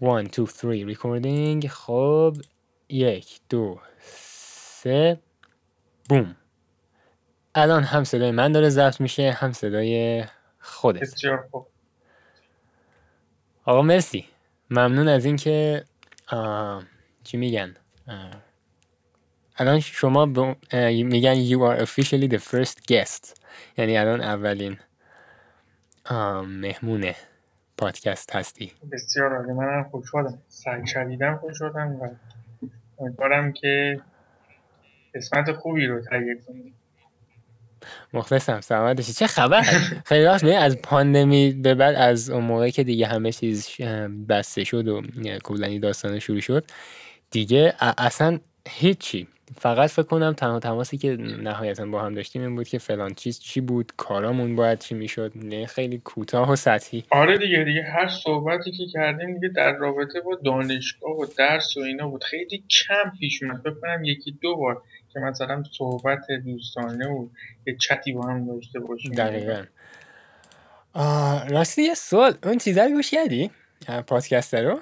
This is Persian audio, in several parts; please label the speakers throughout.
Speaker 1: one two three. Recording. خب یک دو سه. بوم. الان هم صدای من داره ضبط میشه هم صدای خودت. آقا مرسی. ممنون از اینکه چی میگن؟ آه، الان شما اه، میگن you are officially the first guest. یعنی الان اولین آه، مهمون پادکست هستی.
Speaker 2: بسیار عالی. منم خوشحالم. سعی شدیدم خوشحالم و امیدوارم که قسمت خوبی رو تهیه کنیم.
Speaker 1: مخلصم. سلامت باشی. چه خبر؟ خیلی وقت از پاندمی به بعد از اون موقعی که دیگه همه چیز بسته شد و کلا داستان شروع شد دیگه اصلا هیچی. فقط فکر کنم تنها تماسی که نهایتا با هم داشتیم این بود که فلان چیز چی بود کارامون باید چی می‌شد نه خیلی کوتاه و سطحی.
Speaker 2: آره دیگه دیگه هر صحبتی که کردیم دیگه در رابطه با دانشگاه و درس و اینا بود. خیلی کم پیش اومد فکر کنم یکی دو بار که مثلا صحبت دوستانه و یه چتی با هم داشته باشیم.
Speaker 1: دقیقا. راستی یه سوال. اون چیزا رو گوش کردی؟ پادکست رو؟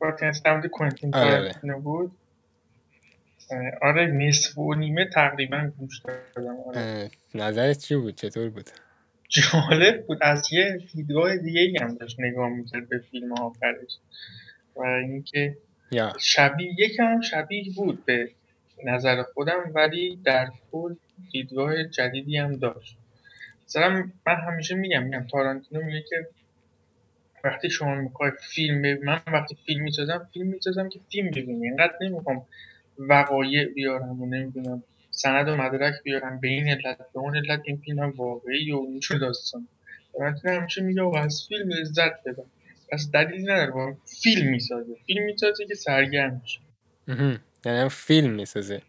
Speaker 2: پادکست هم کوینتین
Speaker 1: آره، آره.
Speaker 2: تارانتینو بود آره نصف و نیمه تقریبا گوش دادم آره.
Speaker 1: نظرت چی بود؟ چطور بود؟
Speaker 2: جالب بود. از یه دیدگاه دیگه هم داشت نگاه می‌کرد به فیلم آخرش. و اینکه
Speaker 1: یا.
Speaker 2: شبیه یکم شبیه بود به نظر خودم ولی در کل دیدگاه جدیدی هم داشت. مثلا من همیشه میگم میگم تارانتینو میگه که وقتی شما می‌خوای فیلم ببین من وقتی فیلم می‌سازم فیلم می‌سازم که فیلم ببینی اینقدر نمی‌خوام وقایع بیارم و نمی‌دونم سند و مدرک بیارم به این علت به اون علت این فیلم هم واقعی و اینجور داستان. تارانتینو همیشه میگه آقا از فیلم لذت ببر. پس دلیلی نداره با فیلم می‌سازه. فیلم می‌سازه که سرگرم میشه.
Speaker 1: یعنی فیلم می‌سازه.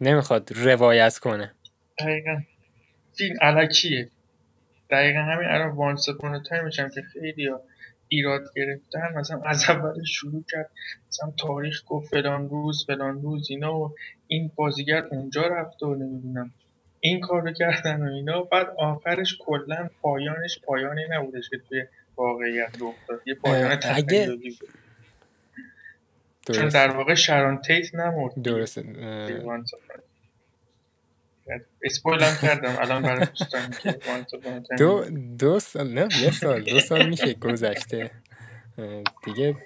Speaker 1: نمی‌خواد روایت کنه.
Speaker 2: دقیقا. فیلم الکیه دقیقا همین الان Once Upon a Time ش هم که خیلی ها ایراد گرفتن مثلا از اول شروع کرد مثلا تاریخ گفت فلان روز فلان روز اینا و این بازیگر اونجا رفت و نمی‌دونم این کار رو کردن و اینا. بعد آخرش کلا پایانش پایانی نبودش که توی واقعیت رخ داد. یه پایان تخیلی چون در واقع شران تیت نمرد. دیگه.
Speaker 1: درست
Speaker 2: توی
Speaker 1: اه،
Speaker 2: Once Upon a Time. اسپویل هم کردم الان برای دوستانی که
Speaker 1: دو دو سال نه یه سال دو سال میشه گذشته. دیگه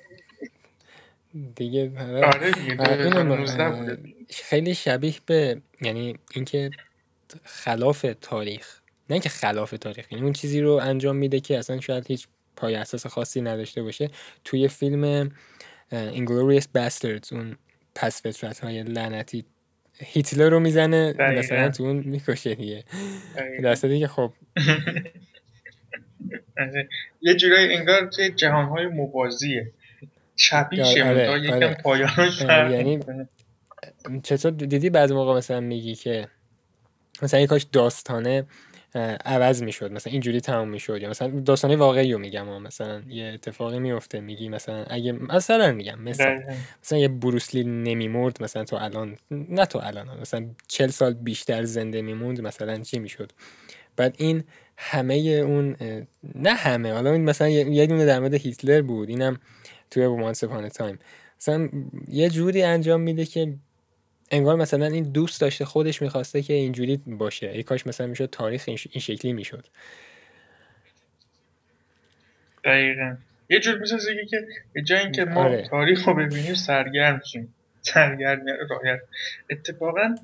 Speaker 1: دیگه آره.
Speaker 2: آره دیگه
Speaker 1: اه، اینو
Speaker 2: 2019
Speaker 1: اه،
Speaker 2: بوده
Speaker 1: خیلی شبیه به یعنی اینکه خلاف تاریخ نه اینکه خلاف تاریخ یعنی اون چیزی رو انجام میده که اصلا شاید هیچ پای اساس خاصی نداشته باشه. توی فیلم اینگلوریوس باستردز اون پس فطرت های لعنتی هیتلر رو می‌زنه. مثلا تو اون می‌کشه دیگه صورتی که خب
Speaker 2: آره. یه جورایی انگار که جهانهای موازیه شبیه
Speaker 1: آره، آره.
Speaker 2: یکم پایانش فرق
Speaker 1: یعنی. چطور دیدی بعضی موقع مثلا میگی که مثلا یه کاش داستانه عوض می‌شد مثلا اینجوری تمام می‌شد یا مثلا داستانه واقعی رو میگم ها. مثلا یه اتفاقی میفته میگی مثلا اگه مثلا میگم مثلا. مثلا یه بروسلی نمیمرد مثلا تو الان نه تو الان. مثلا چل سال بیشتر زنده میموند مثلا چی می‌شد بعد این همه اون نه همه حالا این مثلا یه دونه در مورد هیتلر بود اینم توی وانس اپان تایم مثلا یه جوری انجام میده که انگار مثلا این دوست داشته خودش می‌خواسته که اینجوری باشه. ای کاش مثلا می‌شد تاریخ این, ش- این شکلی می‌شد.
Speaker 2: دقیقاً. یه جور می‌سازه که به جای اینکه ما
Speaker 1: آره.
Speaker 2: تاریخ رو ببینیم سرگرم شیم. سرگرمی رو رعایت اتفاقا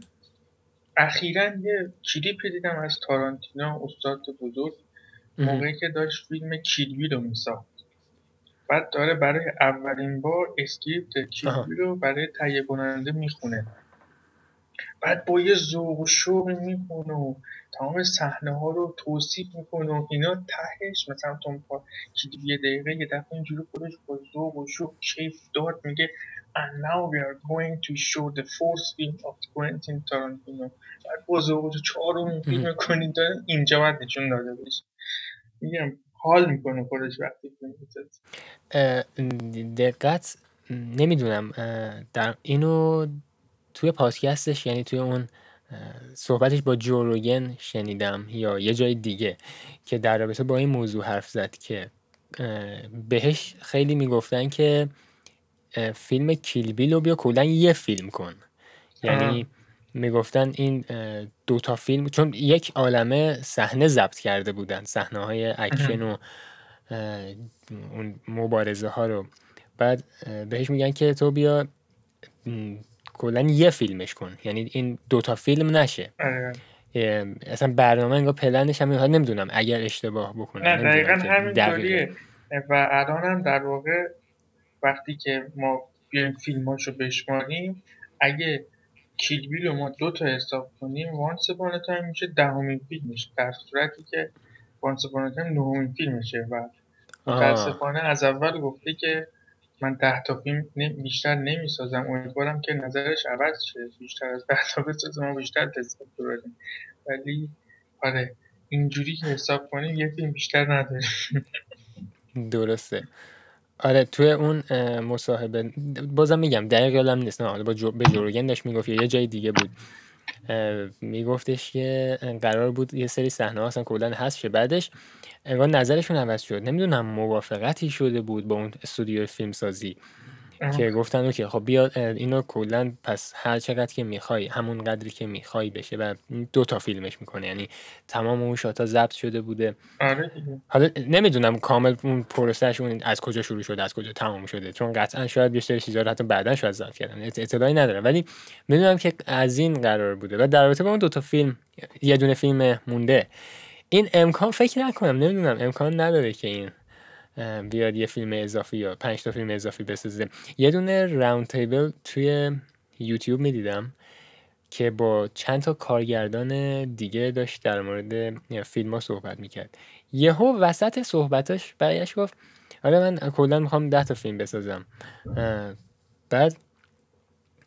Speaker 2: اخیرا یه کلیپی دیدم از تارانتینو استاد بزرگ موقعی که داشت فیلم Kill Bill رو میساخت. بعد داره برای اولین بار script
Speaker 1: آها.
Speaker 2: Kill Bill رو برای تهیه کننده می‌خونه. بعد با یه ذوق و شوق می‌خونه و تمام صحنه ها رو توصیف می‌کنه و اینا تهش مثلا تو پا یه دقیقه یه دفعه اینجوری خودش با ذوق و شوق کیف داد میگه and now we are going to show the fourth film of Quentin Tarantino. بعد با ذوق و چهارمین فیلم کنین داره اینجا باید نشون داده بشه میگم حال می‌کنه خودش وقتی فیلم
Speaker 1: دقت نمی‌دونم در اینو توی پادکستش یعنی توی اون صحبتش با جو روگن شنیدم یا یه جای دیگه که در رابطه با این موضوع حرف زد که بهش خیلی می‌گفتن که فیلم Kill Bill رو بیا کلا یه فیلم کن. یعنی می‌گفتن این دوتا فیلم چون یک عالمه صحنه ضبط کرده بودن صحنه های اکشن و اون مبارزه ها رو. بعد بهش میگن که تو بیا کلا یه فیلمش کن. یعنی این دوتا فیلم نشه. آره. اصلا برنامه انگار پلنش هم نمی‌دونم اگر اشتباه بکنم.
Speaker 2: نه دقیقا همینطوریه و الان هم در واقع وقتی که ما بیایم فیلماشو بشماریم اگه Kill Bill رو ما دو تا حساب کنیم Once Time میشه دهمین فیلمش در صورتی که Once Time نهمین فیلمشه. و متاسفانه از اول گفته که من ده تا فیلم بیشتر نمی‌سازم. امیدوارم که نظرش عوض شه. بیشتر از ده تا بسازم ما بیشتر لذت ببریم ولی آره. اینجوری که حساب کنیم یه فیلم بیشتر نداریم.
Speaker 1: درسته. آره توی اون مصاحبه بازم میگم دقیق یادم نیست. نه حالا با جو... به جورگن داشت می‌گفت یه جای دیگه بود. میگفتش که قرار بود یه سری صحنه اصلا کلا هست شه. بعدش انگار نظرشون عوض شد. نمی‌دونم موافقتی شده بود با اون استودیو فیلم که گفتن اوکی خب بیا اینو کلا پس هر چقدر که می‌خوای همون قدری که می‌خوای بشه و دو تا فیلمش می‌کنه. یعنی تمام اون شاتا ضبط شده بوده.
Speaker 2: آره
Speaker 1: حالا نمی‌دونم کامل اون پروسش اون از کجا شروع شده از کجا تمام شده. چون قطعا شاید بیشتر چیزا رو حتی بعدا شاید ضبط کردن. اطلاعی ندارم. ولی می‌دونم که از این قرار بوده. و در رابطه با اون دو تا فیلم یه دونه فیلم مونده. این امکان فکر نکنم نمی‌دونم امکان نداره که این بیاد یه فیلم اضافی یا پنج تا فیلم اضافی بسازه. یه دونه راوند تیبل توی یوتیوب می‌دیدم که با چند تا کارگردان دیگه داشت در مورد فیلم ها صحبت می‌کرد. یهو وسط صحبتاش برایش گفت آره من کلا می‌خوام ده تا فیلم بسازم. بعد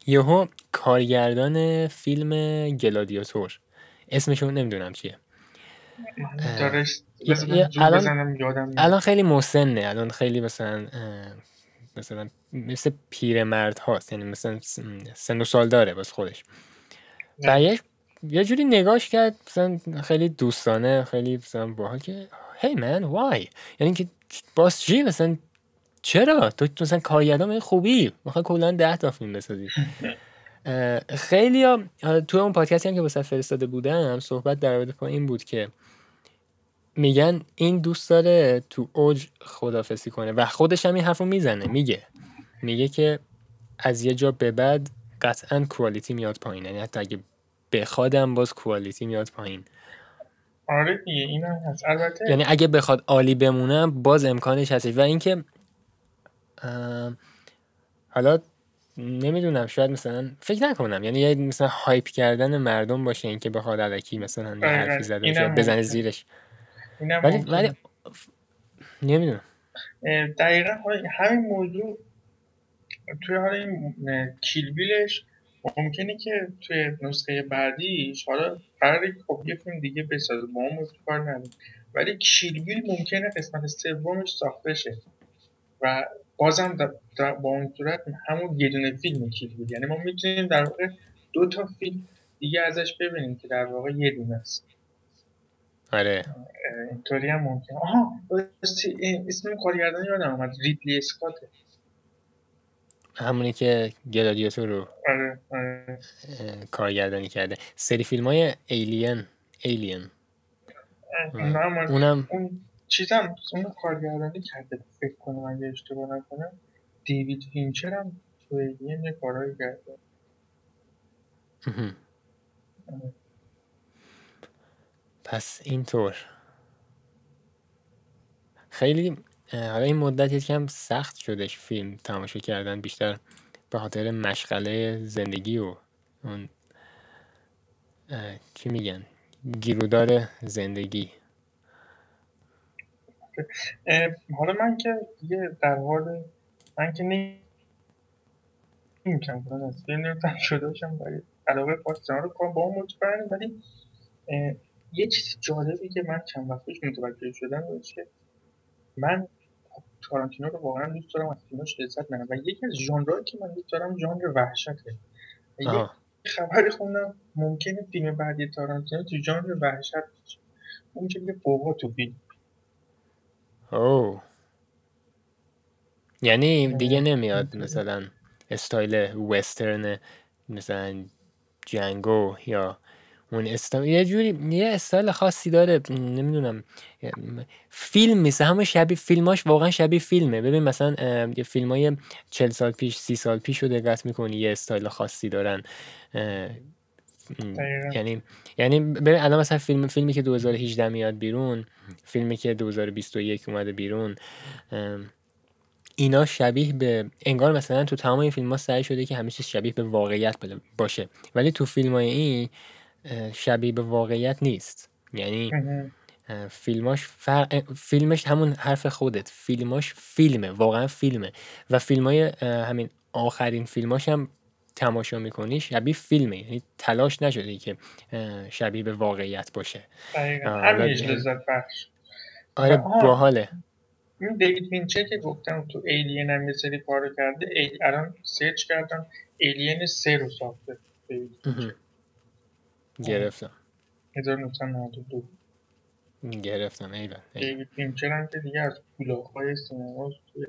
Speaker 1: یهو کارگردان فیلم گلادیاتور اسمشون نمی‌دونم چیه. الان الان خیلی مسنه. الان خیلی مثلا مثلا مثل پیرمرد هاست. یعنی مثلا سن و سال داره بس خودش. برگشت یه جوری نگاش کرد مثلا خیلی دوستانه خیلی مثلا باحال که هی من وای یعنی که باز چی؟ مثلا چرا؟ تو مثلا کارگردان خوبی؟ می‌خوای کلا ده تا فیلم بسازی. خیلی ها تو اون پادکستی هم که واسه فرستاده بودم صحبت در رابطه این بود که میگن این دوست داره تو اوج خدافسی کنه و خودش هم این حرف رو می‌زنه میگه. میگه که از یه جا به بعد قطعا کوالیتی میاد پایین. یعنی حتی اگه بخوادم باز کوالیتی میاد پایین.
Speaker 2: آره دیگه این هست. البته
Speaker 1: یعنی اگه بخواد عالی بمونم باز امکانش هستش. و اینکه حالا نمی‌دونم شاید مثلا فکر نکنم. یعنی یه مثلا هایپ کردن مردم باشه اینکه بخواد علکی مثلا یه حرفی زده بزنه زیرش. ولی ولی نمی‌دونم.
Speaker 2: دقیقا همین موضوع توی حال این کیلبیلش ممکنه که توی نسخه بعدیش حالا قراره خب یه فیلم دیگه بسازه با اون موضوع کار نداره ولی کیلبیل ممکنه قسمت سومش ساخته شه و بازم در با اون صورت همون یه دونه فیلم کیلبیل یعنی ما می‌تونیم در واقع دو تا فیلم دیگه ازش ببینیم که در واقع یه دونه است.
Speaker 1: آره.
Speaker 2: اینطوری هم ممکن. آها اسم کارگردان یادم اومد. ریدلی اسکاته
Speaker 1: همونی که Gladiator رو
Speaker 2: آره آره.
Speaker 1: کارگردانی کرده. سری فیلم های Alien Alien
Speaker 2: اونم اون چیزم اون کارگردانی کرده. فکر کنم اگه اشتباه نکنم دیوید فینچر هم تو Alien یه کارهایی کرده.
Speaker 1: پس اینطور. خیلی حالا این مدت یکم سخت شدش فیلم تماشا کردن بیشتر به خاطر مشغله زندگی و اون چی میگن؟ گیرودار زندگی.
Speaker 2: حالا من که دیگه در حال من که نمی‌تونم کنم از فیلم نمی‌تونم شده باشم ولی علاقه پاکستان رو کنم با اون مطمئنم ولی یه چیز جالبی که من چند وقت پیش متوجه شدم بود که من تارانتینو رو واقعا دوست دارم از فیلماش لذت می‌برم و یکی از ژانرهایی که من دوست دارم ژانر وحشته. یه خبری خوندم ممکنه فیلم بعدی تارانتینو تو ژانر وحشت باشه. اون که میگه تو فیلم.
Speaker 1: اوه. یعنی دیگه نمیاد مثلا استایل وسترن مثلا جنگو یا اون استایل یه جوری یه استایل خاصی داره نمی‌دونم. فیلم میسه همه شبیه فیلماش واقعا شبیه فیلمه. ببین مثلا یه فیلم های 40 سال پیش سی سال پیش رو دقت می‌کنی یه استایل خاصی دارن. یعنی یعنی ببین الان مثلا فیلم فیلمی که 2018 میاد بیرون فیلمی که 2021 اومده بیرون اینا شبیه به انگار مثلا تو تمام این فیلم ها سعی شده که همه چیز شبیه به واقعیت باشه. ولی تو فیلم های این شبیه به واقعیت نیست. یعنی فیلماش فیلمش همون حرف خودت. فیلماش فیلمه واقعا فیلمه. و فیلم های همین آخرین فیلماش هم تماشا می‌کنی شبیه فیلمه. یعنی تلاش نشده که شبیه به واقعیت باشه.
Speaker 2: لذت بخش.
Speaker 1: آره باحاله.
Speaker 2: این دیوید وینچر که گفتم تو ایلین هم یه سری کارو کرده. الان سرچ کردم ایلین سه رو ساخته
Speaker 1: گرفتم.
Speaker 2: 1992
Speaker 1: گرفتم
Speaker 2: دیوید وینچر هم که دیگه از های سینما توی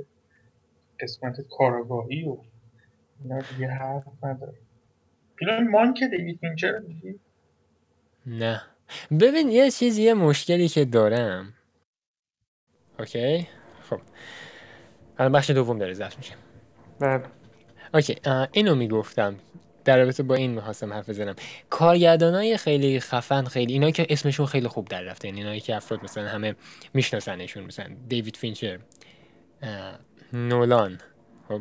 Speaker 2: قسمت کاراگاهی و اینا دیگه حرف نداره. فیلم مان که دیوید وینچر
Speaker 1: نه. ببین یه چیز یه مشکلی که دارم. Okay؟ خب. الان بخش دوم داره ضبط میشه.
Speaker 2: بله.
Speaker 1: Okay اینو می‌گفتم در رابطه با این می‌خواستم حرف بزنم. کارگردانای خیلی خفن خیلی اینا که اسمشون خیلی خوب در رفته. یعنی اینایی که افراد مثلا همه میشناسنشون مثلا دیوید فینچر نولان. خب.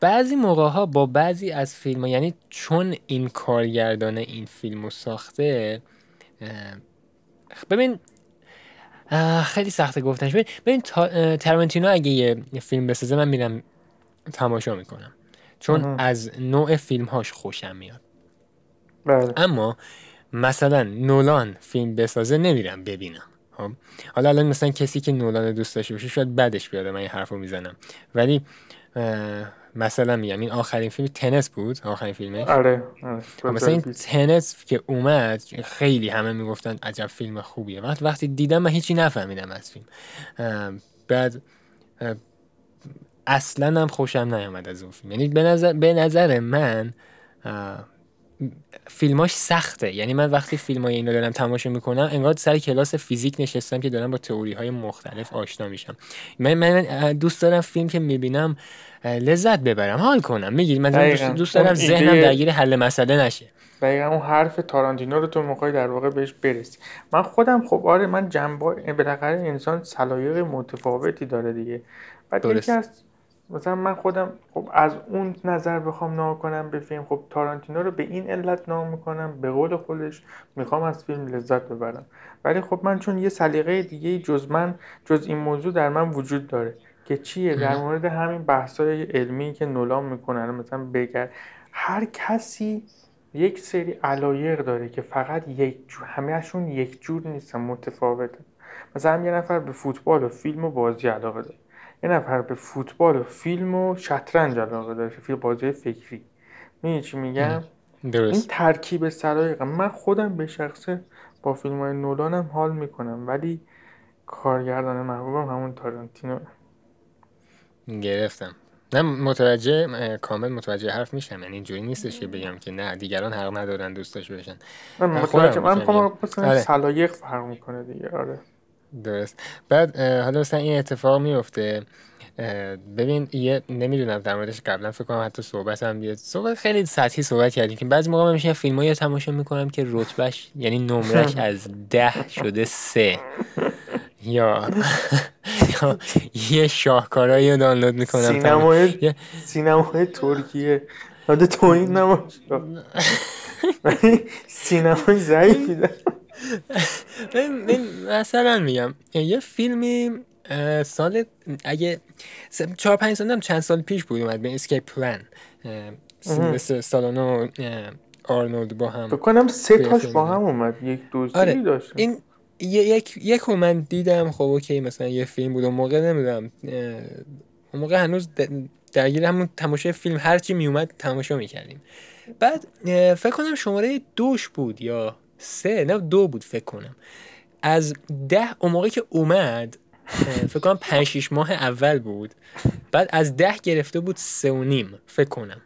Speaker 1: بعضی موقع ها با بعضی از فیلم ها یعنی چون این کارگردان این فیلم رو ساخته ببین خیلی سخته گفتنش. ببین, ترنتینو اگه یه فیلم بسازه من میرم تماشا می‌کنم. چون از نوع فیلم هاش خوشم میاد.
Speaker 2: بله.
Speaker 1: اما مثلا نولان فیلم بسازه نمیرم ببینم خب؟ حالا الان مثلا کسی که نولان دوست داشته باشه شاید بعدش بیاده من این حرفو می‌زنم. ولی مثلا میگم این آخرین فیلم تنس بود؟ آخرین فیلمش؟
Speaker 2: آره, آره.
Speaker 1: خب، مثلا این تنس که اومد خیلی همه می‌گفتن عجب فیلم خوبیه. وقتی وقتی دیدم من هیچی نفهمیدم از فیلم. بعد اصلا هم خوشم نیامد از اون فیلم. یعنی به نظر, به نظر من فیلماش سخته. یعنی من وقتی فیلم های اینو دارم تماشا می‌کنم انگار سر کلاس فیزیک نشستم که دارم با تئوری های مختلف آشنا میشم. من, من دوست دارم فیلم که می‌بینم لذت ببرم حال کنم. می‌گیری؟ من دوست, دارم ذهنم درگیر حل مسئله نشه.
Speaker 2: دقیقا اون حرف تارانتینو رو تو می‌خوای در واقع بهش برسی. من خودم خب آره من جنبا بالاخره انسان سلایق متفاوتی داره دیگه. بعد یکی از مثلا من خودم خب از اون نظر بخوام نام کنم به فیلم خب تارانتینو رو به این علت نام می‌کنم به قول خودش می‌خوام از فیلم لذت ببرم. ولی خب من چون یه سلیقه دیگه جز من جز این موضوع در من وجود داره که چیه؟ در مورد همین بحثای علمی که نولان می‌کنن مثلا بگر. هر کسی یک سری علایق داره که فقط یک جور همهشون یک جور نیستن متفاوته مثلا یه نفر به فوتبال و فیلم و بازی علاقه داره. یه نفر به فوتبال و فیلم و شطرنج علاقه داره فیلم بازی فکری. می‌دونی چی میگم؟
Speaker 1: درست.
Speaker 2: این ترکیب سرایق. من خودم به شخصه با فیلم های نولانم حال می‌کنم ولی کارگردان محبوبم همون تارانتینو.
Speaker 1: گرفتم. نه متوجه کامل متوجه حرف میشم. یعنی اینجوری نیستش که بگم که نه دیگران حق ندارن دوستش بشن.
Speaker 2: من متوجه من می‌خوام آره. سلایق فرق می‌کنه دیگه آره.
Speaker 1: درست. بعد حالا مثلا این اتفاق میفته ببین یه نمی‌دونم در موردش قبلا فکر کنم حتی صحبت هم بیاد. صحبت خیلی سطحی صحبت کردیم که بعضی موقع من میشه فیلم های تماشا می‌کنم که رتبهش یعنی نمرش از ده شده سه. یا یا یه شاهکارایی رو دانلود می‌کنم.
Speaker 2: سینمای سینمای ترکیه. حالا تو این نماش سینمای ضعیفی داره.
Speaker 1: مثلا میگم یه فیلمی سال اگه چهار پنج سال چند سال پیش بود اومد به Escape Plan مثل استالونه و آرنولد با هم
Speaker 2: بکنم سه تاش با هم اومد یک دوستی آره. داشت
Speaker 1: این یک یک من دیدم خب اوکی مثلا یه فیلم بود اون موقع نمی‌دونم اون موقع هنوز درگیر همون تماشای فیلم هرچی میومد تماشا می‌کردیم. بعد فکر کنم شماره دوش بود یا سه نه دو بود فکر کنم. از ده اون موقع که اومد فکر کنم 5 6 ماه اول بود. بعد از ده گرفته بود سه و نیم فکر کنم.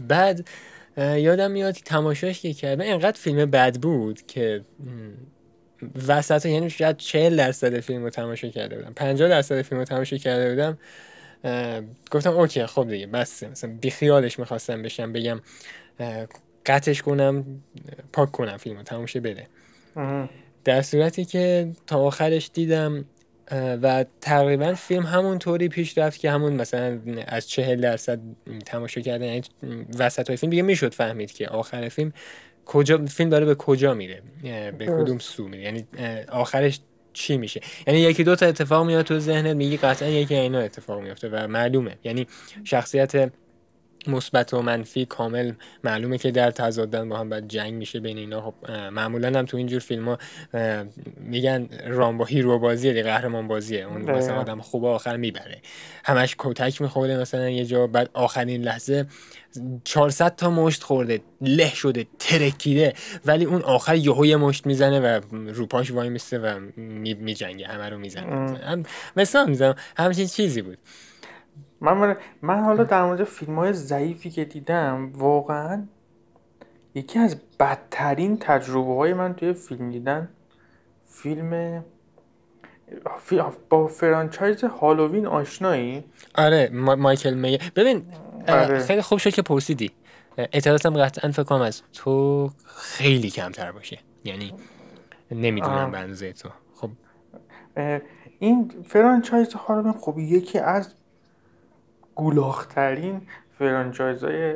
Speaker 1: بعد یادم میاد تماشاش که کردم اینقدر فیلم بد بود که وسط یعنی شاید 40 درصد فیلم رو تماشا کرده بودم. 50 درصد فیلم رو تماشا کرده بودم. گفتم اوکی خب دیگه بس مثلا بیخیالش می‌خواستم بشم بگم قطعش کنم پاک کنم فیلم رو تماشا بده در صورتی که تا آخرش دیدم و تقریبا فیلم همون طوری پیش رفت که همون مثلا از چهل درصد تماشا کردن یعنی وسط های فیلم دیگه می‌شد فهمید که آخر فیلم کجا فیلم داره به کجا میره به کدوم سو میره یعنی آخرش چی میشه. یعنی یکی دو تا اتفاق میاد تو ذهنت میگی قطعا یکی اینا اتفاق میفته و معلومه. یعنی شخصیت مثبت و منفی کامل معلومه که در تضادن با هم بعد جنگ میشه بین اینا. خب معمولا هم تو اینجور فیلم ها میگن رامبو هیرو بازیه دی قهرمان بازیه. اون مثلا آدم خوب آخر می‌بره. همش کتک می‌خوره مثلا یه جا بعد آخرین لحظه 400 تا مشت خورده له شده ترکیده ولی اون آخر یهو یه مشت می‌زنه و روپاش وای میسته و میجنگه همه رو می‌زنه. مثلا می‌زنم همچین چیزی بود.
Speaker 2: من من حالا در مورد فیلم های ضعیفی که دیدم واقعا یکی از بدترین تجربه های من توی فیلم دیدن فیلم با فرانچایز هالووین آشنایی؟
Speaker 1: آره مایکل می ببین آره. خیلی خوب شد که پرسیدی. اطلاعاتم قطعا فکر کنم از تو خیلی کمتر باشه. یعنی نمی‌دونم به تو. خب.
Speaker 2: این franchise هالووین خب یکی از گولاخترین franchise های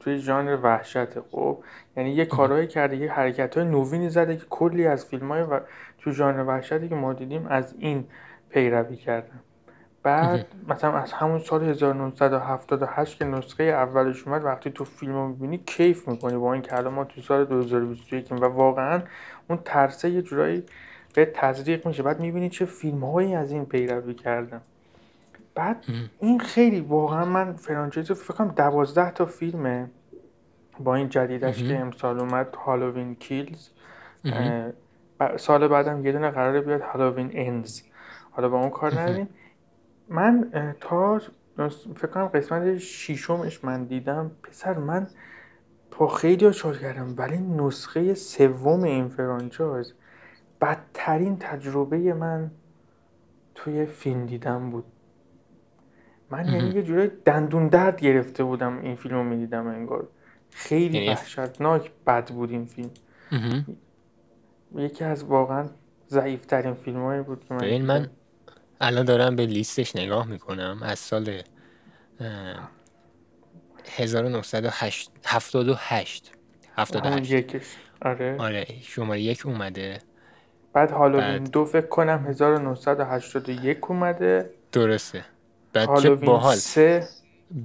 Speaker 2: توی ژانر وحشت خب یعنی یه کارهایی کرده یه حرکت های نوینی زده که کلی از فیلم های و تو ژانر وحشتی که ما دیدیم از این پیروی کردن. بعد مثلا از همون سال 1978 که نسخه اولش اومد وقتی تو فیلم رو می‌بینی کیف می‌کنی با این که ما تو سال 2021 و واقعا اون ترسه یه جورایی به تزریق میشه. بعد می‌بینی چه فیلم هایی از این پیروی کردن. بعد این خیلی واقعا من فرانچایز فکر کنم دوازده تا فیلمه با این جدیدش که امسال اومد هالووین کیلز سال بعدم یه دونه قراره بیاد هالووین انز حالا با اون کار نداریم. من تا فکر کنم قسمت شیشمش من دیدم پسر من تا خیلی شاد کردم ولی نسخه سوم این فرانچایز بدترین تجربه من توی فیلم دیدم بود. من یعنی یه جورای دندون درد گرفته بودم این فیلم رو می‌دیدم انگار. خیلی یعنی وحشتناک بد بود این فیلم. یکی از واقعا ضعیفترین فیلم هایی بود که
Speaker 1: من من الان دارم به لیستش نگاه می‌کنم. از سال 1978 78
Speaker 2: 78 آره.
Speaker 1: آره شماره یک اومده.
Speaker 2: بعد هالووین دو فکر کنم 1981 اومده.
Speaker 1: درسته. بعد چه باحال.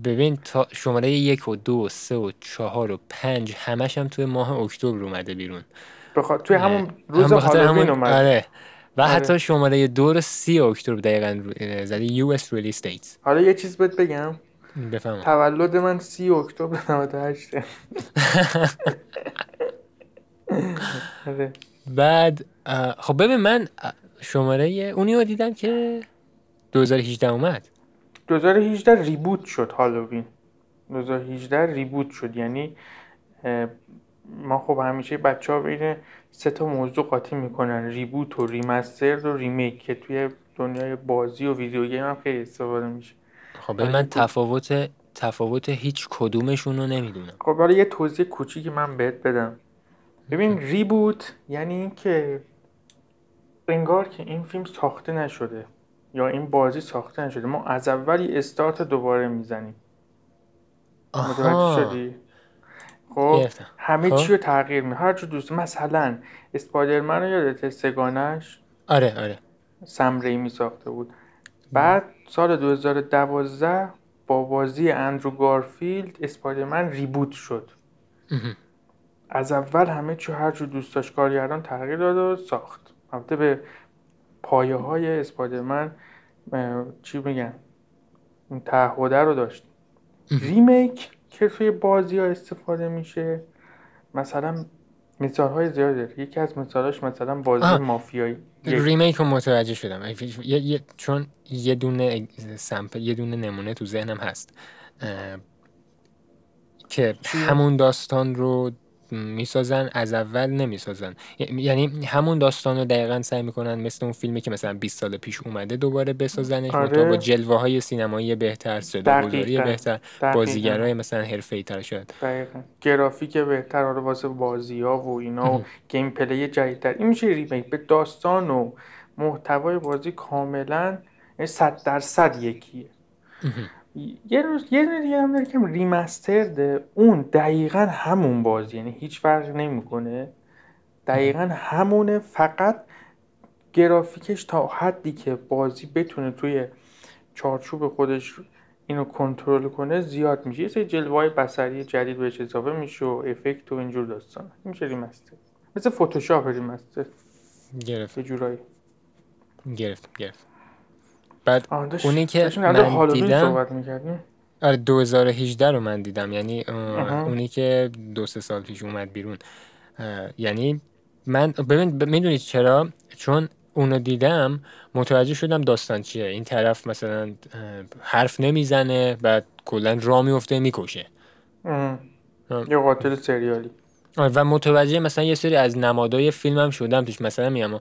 Speaker 1: ببین تا شماره یک و دو و سه و چهار و پنج همش هم توی ماه اکتبر اومده بیرون.
Speaker 2: بخواد توی همون روز هم هالووین اومده
Speaker 1: آره. و آره. حتی شماره دو رو سی اکتبر دقیقا زده US release date
Speaker 2: حالا یه چیز بهت بگم.
Speaker 1: بفهم
Speaker 2: تولد من سی اکتبر 98
Speaker 1: آره. بعد خب ببین من شماره اونی رو دیدم که 2018 اومد.
Speaker 2: 2018 reboot شد هالووین. 2018 reboot شد. یعنی ما خب همیشه بچه ها بین سه تا موضوع قاطی می‌کنن. reboot و remaster و remake که توی دنیای بازی و video game هم خیلی استفاده میشه.
Speaker 1: خب من تفاوت تفاوت هیچ کدومشون رو نمی‌دونم.
Speaker 2: خب حالا یه توضیح کوچیکی من بهت بدم. ببین ریبوت یعنی اینکه انگار که این فیلم ساخته نشده. یا این بازی ساخته نشده. ما از اولی استارت دوباره می‌زنیم. متوجه شدی؟ خب همه خب. چی رو تغییر می هر دوست مثلا اسپایدرمن رو یادت سگانش؟
Speaker 1: آره آره.
Speaker 2: سم ریمی ساخته بود بعد سال 2012 با بازی اندرو گارفیلد اسپایدرمن ریبوت شد. از اول همه چی هر جور دوست داشت کارگردان تغییر داد و ساخت. البته به پایه های اسپایدرمن چی میگن؟ اون تعهده رو داشت. remake که توی بازی ها استفاده میشه مثلا مثال های زیاد داره. یکی از مثالاش مثلا بازی مافیایی.
Speaker 1: ریمیک رو متوجه شدم. چون یه دونه sample یه دونه نمونه تو ذهنم هست. که همون داستان رو می‌سازن از اول نمی‌سازن. یعنی همون داستان رو دقیقا سعی می‌کنن مثل اون فیلمی که مثلا 20 سال پیش اومده دوباره بسازنش آره. با جلوه های سینمایی بهتر صدا گذاری بهتر بازیگرای مثلا حرفه تر شد
Speaker 2: دقیقا. گرافیک بهتر آره واسه بازی ها و اینا و gameplay جدیدتر. این میشه remake. به داستان و محتوای بازی کاملا 100 یعنی درصد یکیه. یه روز یه دونه دیگه هم داره که ریمسترده اون دقیقا همون بازی. یعنی هیچ فرق نمی‌کنه. دقیقا همونه. فقط گرافیکش تا حدی که بازی بتونه توی چارچوب خودش اینو کنترل کنه زیاد میشه. یه سری جلوه بصری جدید بهش اضافه میشه و افکت و اینجور داستان. میشه ریمستر مثل فتوشاپ ریمستر
Speaker 1: گرفت.
Speaker 2: جورایی.
Speaker 1: گرفت گرفت. بعد اونی که من دیدم آره 2018 رو من دیدم. یعنی اونی که دو سه سال پیش اومد بیرون. یعنی من ببین می‌دونید چرا؟ چون اونو دیدم متوجه شدم داستان چیه. این طرف مثلا حرف نمی‌زنه بعد کلا را میفته می‌کشه.
Speaker 2: یه قاتل سریالی.
Speaker 1: و متوجه مثلا یه سری از نمادای فیلم هم شدم توش. مثلا میگم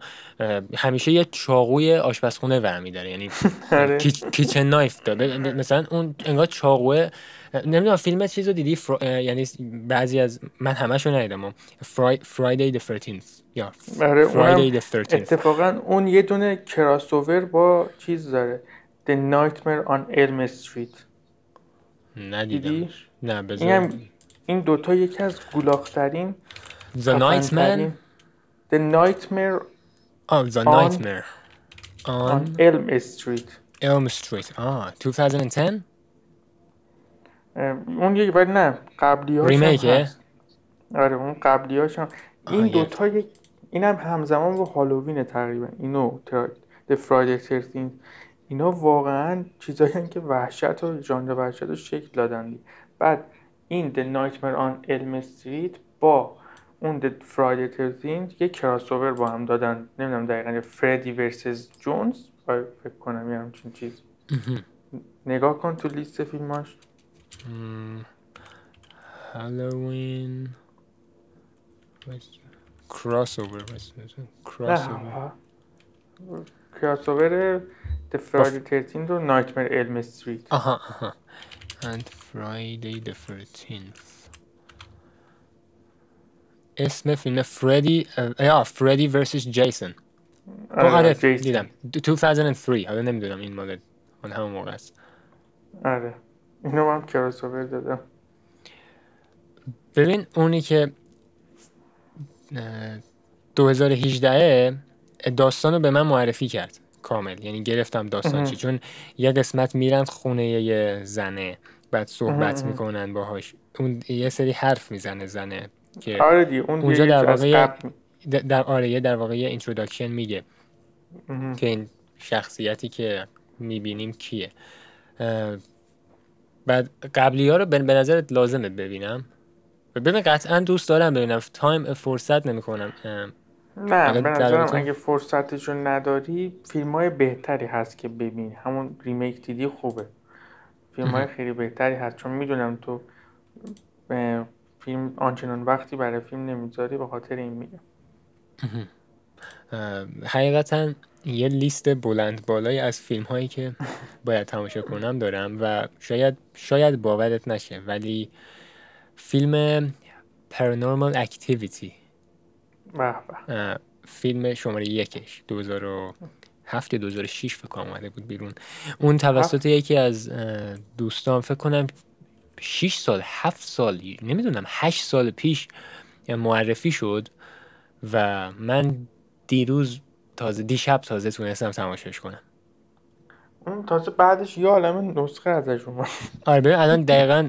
Speaker 1: همیشه یه چاقوی آشپزخونه ورمی داره. یعنی آره. کیچن نایف داره. مثلا اون انگار چاقوه نمی‌دونم فیلم چیزو دیدی؟ یعنی بعضی از من همشو ندیدم. فرای... فرایدی the 13th یا
Speaker 2: فرایدی the 13th اتفاقا اون یه دونه کراسوور با چیز داره. The Nightmare on Elm Street.
Speaker 1: ندیدم نه بذار
Speaker 2: این دوتا یکی از گولاخترین
Speaker 1: The Nightmare
Speaker 2: The Nightmare
Speaker 1: Oh, The Nightmare.
Speaker 2: on, Elm Street.
Speaker 1: Elm Street. آه 2010
Speaker 2: اون یکی ولی نه قبلی هاش
Speaker 1: ریمیکه
Speaker 2: آره اون قبلی هاش هم این دوتا یک این هم همزمان با هالووین تقریبا. اینو The Friday 13 اینا واقعا چیزایی که وحشت و ژانر وحشت رو شکل دادن بعد این The Nightmare on Elm Street با اون The Friday 13 یه کراسوور با هم دادن. نمی‌دونم دقیقا فردی ورسز جونز فکر کنم یه همچین چیز. نگاه کن تو لیست فیلماش.
Speaker 1: کراسوور کراسوور
Speaker 2: کراسوور The Friday 13 و Nightmare Elm Street.
Speaker 1: آها آها. And Friday the 13th اسم فیلم فردی یا فردی ورسس جیسون آره دیدم 2003 حالا نمی‌دونم این مال اون همون موقع است
Speaker 2: آره اینو هم کراسوور دادم
Speaker 1: ببین اونی که 2018 داستان رو به من معرفی کرد. کامل. یعنی گرفتم داستان چی. چون یه قسمت میرن خونه یه زنه بعد صحبت می‌کنن باهاش. اون یه سری حرف می‌زنه زنه که
Speaker 2: آره دی. اون
Speaker 1: اونجا در واقع در آره در واقع یه introduction میگه. که این شخصیتی که می‌بینیم کیه. بعد قبلی ها رو به نظرت لازمه ببینم؟ ببین قطعا دوست دارم ببینم. time فرصت نمی‌کنم.
Speaker 2: نه به نظرم اگه فرصتشو نداری فیلم های بهتری هست که ببین. همون remake دیدی خوبه. فیلم های خیلی بهتری هست. چون می‌دونم تو فیلم آنچنان وقتی برای فیلم نمی‌ذاری به خاطر این میگم.
Speaker 1: حقیقتا یه لیست بلند بالایی از فیلم هایی که باید تماشا کنم دارم و شاید شاید باورت نشه ولی فیلم Paranormal Activity. فیلم شماره یکش 2007 یا 2006 فکر اومده بود بیرون. اون توسط یکی از دوستان فکر کنم 6 سال 7 سال نمی‌دونم 8 سال پیش معرفی شد و من دیروز تازه دیشب تازه تونستم تماشاش کنم.
Speaker 2: اون تازه بعدش یه عالم نسخه ازش اومد.
Speaker 1: آره ببین الان دقیقا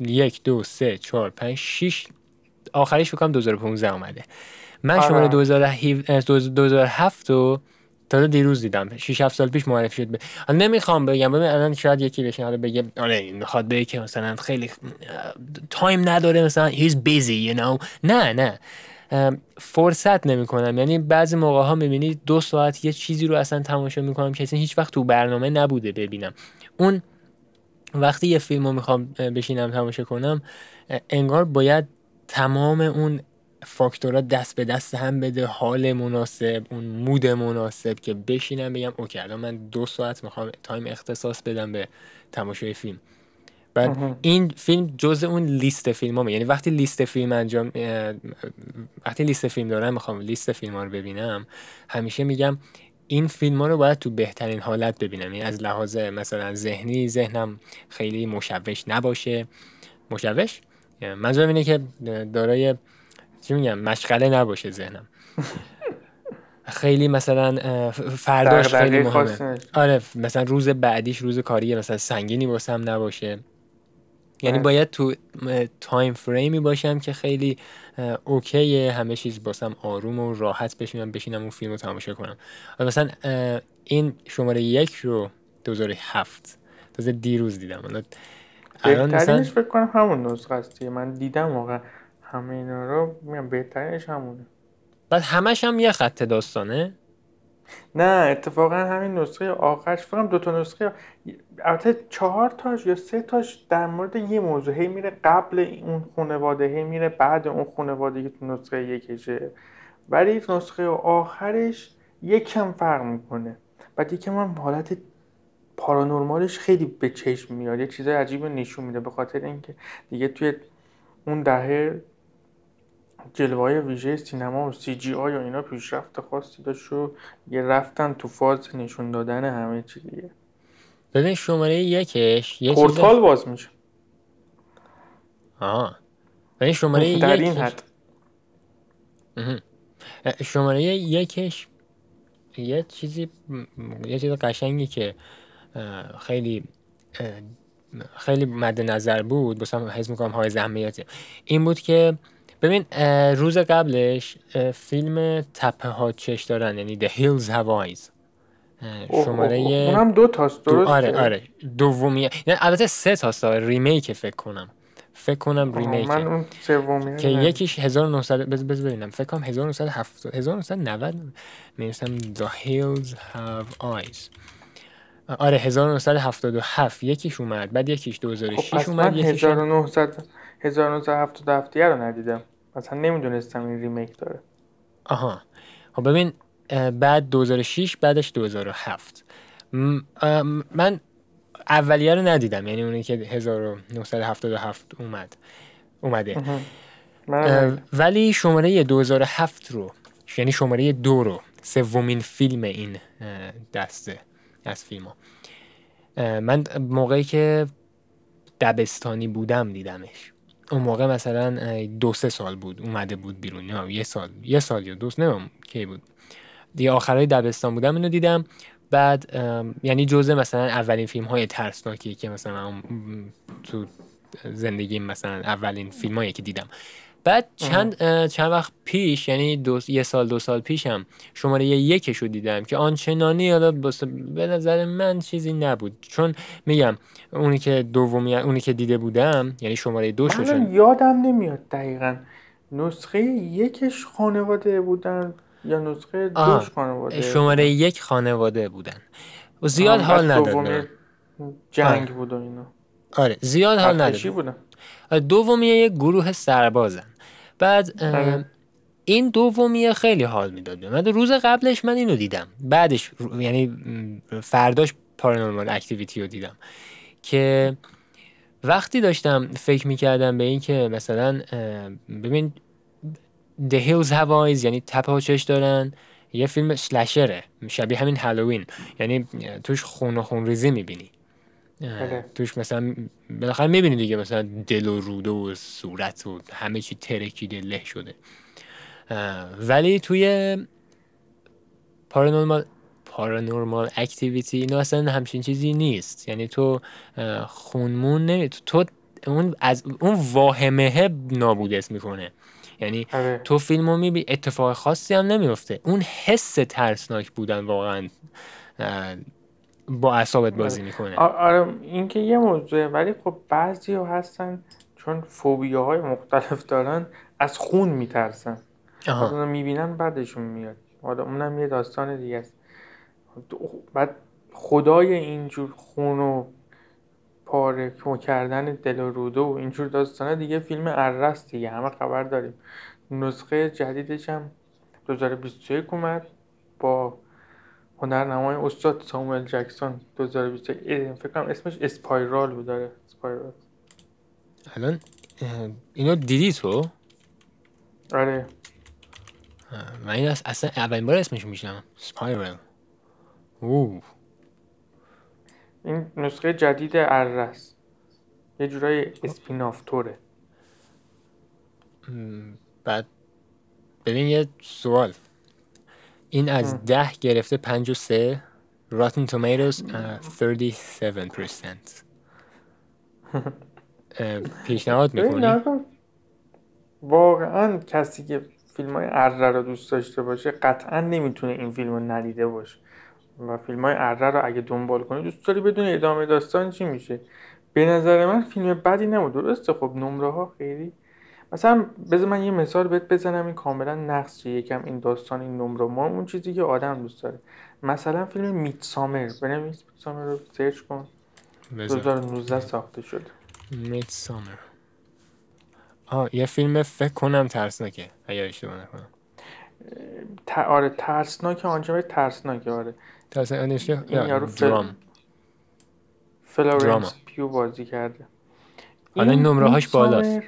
Speaker 1: یک دو سه چهار پنج شیش آخریش فکرم 2015 اومده. من شماره 2007 رو تا دیروز دیدم. 6 7 سال پیش معرفی شد. حالا نمی‌خوام بگم. ببین الان شاید یکی بشه حالا بگه آره می‌خواد بگه که مثلا خیلی تایم نداره مثلا he's busy you know. نه نه. فرصت نمی‌کنم. یعنی بعضی موقع ها می‌بینی دو ساعت یه چیزی رو اصلا تماشا می‌کنم که اصلا هیچ وقت تو برنامه نبوده ببینم. اون وقتی یه فیلم رو می‌خوام بشینم تماشا کنم انگار باید تمام اون فاکتورها دست به دست هم بده حال مناسب اون mood مناسب که بشینم بگم okay الان من دو ساعت می‌خوام time اختصاص بدم به تماشای فیلم. بعد این فیلم جز اون لیست فیلم همه. یعنی وقتی لیست فیلم انجام وقتی لیست فیلم دارم می‌خوام لیست فیلم ها رو ببینم همیشه میگم این فیلم ها رو باید تو بهترین حالت ببینم. یعنی از لحاظ مثلا ذهنی ذهنم خیلی مشوش نباشه. مشوش؟ منظورم اینه که دارای چی میگم مشغله نباشه ذهنم. خیلی مثلا فرداش خیلی مهمه. آره مثلا روز بعدیش روز کاری مثلا سنگینی واسم نباشه. یعنی باید تو تایم فریمی باشم که خیلی اوکیه همه چیز باسم آروم و راحت بشینم بشینم اون فیلم رو تماشا کنم. مثلا این شماره یک رو 2007 تازه دیروز دیدم.
Speaker 2: مثلا فکر کنم همون نسخه است من دیدم واقعا همه اینا رو میگم بهترینش همونه.
Speaker 1: بعد همش هم یه خط داستانه؟
Speaker 2: نه اتفاقا همین نسخه آخرش فکرم دو تا نسخه البته چهار تاش یا سه تاش در مورد یه موضوع. هی میره قبل اون خانواده هی میره بعد اون خانواده که تو نسخه یکشه. ولی نسخه آخرش یکم فرق می‌کنه. بعد یکم هم حالت پارانورمالش خیلی به چشم میاد. یه چیزای عجیب نشون میده به خاطر اینکه دیگه توی اون دهه جلوه های ویژه سینما و سی جی آی و اینا پیشرفت خاصی داشت و یه رفتن تو فاز نشون دادن همه چی دیگه.
Speaker 1: ببین شماره یکش
Speaker 2: یه پورتال باز میشه.
Speaker 1: آه ببین شماره
Speaker 2: در این حد.
Speaker 1: شماره یکش یه چیزی یه چیز قشنگی که خیلی خیلی مد نظر بود. بسام حس می‌کنم های زحمیتی این بود که ببین روز قبلش فیلم تپه ها چش دارن یعنی The Hills Have Eyes.
Speaker 2: شماره اونم دو تاست درست
Speaker 1: آره آره. دومی نه البته سه تاست remake فکر کنم. فکر کنم remake
Speaker 2: من اون سومی
Speaker 1: که یکیش 1900 بز بز ببینم. فکر کنم 1970 1990 می‌رسم The Hills Have Eyes. آره 1977 یکیش اومد بعد یکیش 2006 خب اومد
Speaker 2: یکیش 1900 1977 رو ندیدم. مثلا نمی‌دونستم این remake داره.
Speaker 1: آها. خب ببین بعد 2006 بعدش 2007 من اولیه رو ندیدم یعنی اونی که 1977 اومد اومده. ولی شماره 2007 رو یعنی شماره دو رو سومین فیلم این دسته. از فیلم ها. من موقعی که دبستانی بودم دیدمش. اون موقع مثلا دو سه سال بود اومده بود بیرون نه یه سال یه سال یا دوست نمیم کی بود. دیگه آخرای دبستان بودم اینو دیدم. بعد یعنی جزء مثلا اولین فیلم های ترسناکی که مثلا تو زندگی مثلا اولین فیلم هایی که دیدم. بعد چند چند وقت پیش یعنی دو یه سال دو سال پیشم شماره یکش رو دیدم که آنچنانی حالا به نظر من چیزی نبود. چون میگم اونی که دومی اونی که دیده بودم یعنی شماره دو چون
Speaker 2: یادم نمیاد دقیقا. نسخه یکش خانواده بودن یا نسخه دوش خانواده؟
Speaker 1: شماره یک خانواده بودن. و زیاد حال نداد
Speaker 2: جنگ بود و اینا.
Speaker 1: آره زیاد حال نداد. دومی یک گروه سربازن. بعد آره. این دومیه خیلی حال می‌داد من. روز قبلش من اینو دیدم. بعدش یعنی فرداش پارانورمال اکتیویتی رو دیدم. که وقتی داشتم فکر می‌کردم به این که مثلا ببین The Hills Have Eyes یعنی تپه چش دارن یه فیلم سلشره. شبیه همین هالووین. یعنی توش خون و خون ریزی می‌بینی. بله. توش مثلا بالاخره می‌بینی دیگه مثلا دل و روده و صورت و همه چی ترکیده له شده. ولی توی پارانورمال پارانورمال اکتیویتی اینا اصلا همچین چیزی نیست. یعنی تو خونمون نمی تو اون از اون واهمه نابودت می‌کنه. یعنی آره. تو فیلمو می‌بینی اتفاق خاصی هم نمیفته اون حس ترسناک بودن واقعا با اعصابت بازی می‌کنه.
Speaker 2: آره این که یه موضوعه ولی خب بعضی ها هستن چون فوبیاهای مختلف دارن از خون میترسن. آها. می‌بینن بعدشون میاد. حالا اونم یه داستان دیگه است. بعد خدای اینجور خون و پاره کردن دل و روده و اینجور داستانه دیگه فیلم ارست دیگه همه خبر داریم. نسخه جدیدش هم 2021 اومد با هنرنمای استاد ساموئل جکسون 2021 فکر کنم اسمش اسپایرال بود داره اسپایرال.
Speaker 1: الان؟ اینو دیدی تو؟
Speaker 2: آره.
Speaker 1: من این اصلا اولین بار اسمش میشنم سپایرال اوه.
Speaker 2: این نسخه جدید ارس یه جورای اسپیناف توره.
Speaker 1: بعد ببین یه سوال. این از ده گرفته پنج و سه. Rotten Tomatoes 37% پیشنهاد می‌کنی؟
Speaker 2: واقعا کسی که فیلم های اره رو دوست داشته باشه قطعا نمی‌تونه این فیلم رو ندیده باشه. و فیلم های اره رو اگه دنبال کنی دوست داری بدون ادامه داستان چی میشه؟ به نظر من فیلم بدی نبود. درسته خب نمره ها خیلی مثلا بذار من یه مثال بهت بزنم این کاملا نقص یکم این داستان این نمره. ما اون چیزی که آدم دوست داره. مثلا فیلم میت سامر بنویس میت سامر رو سرچ کن. 2019 ساخته شده.
Speaker 1: Midsommar آه یه فیلم فکر کنم ترسناکه اگر اشتباه نکنم.
Speaker 2: آره ترسناک ژانر ترسناکه آره.
Speaker 1: ترسناک یا درام.
Speaker 2: فلورنس پیو بازی کرده.
Speaker 1: حالا این نمره هاش بالاست.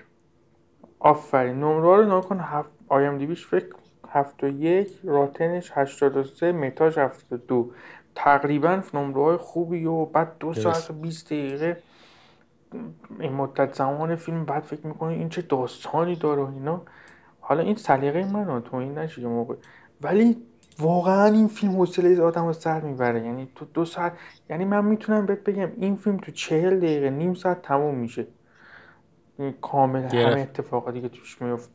Speaker 2: آفرین. نمره رو نکن هفت IMDb ش فکر هفت و یک Rotten ش هشتاد و سه Meta ش هفتاد دو. تقریبا نمره های خوبی و بعد دو ساعت و بیست دقیقه. این مدت زمان فیلم بعد فکر می‌کنی این چه داستانی داره اینا. حالا این سلیقه من تو این نشه موقع ولی واقعا این فیلم حوصله آدم رو سر می‌بره. یعنی تو دو ساعت یعنی من می‌تونم بهت بگم این فیلم تو چهل دقیقه نیم ساعت تموم میشه. کامل همه اتفاقاتی که توش میفت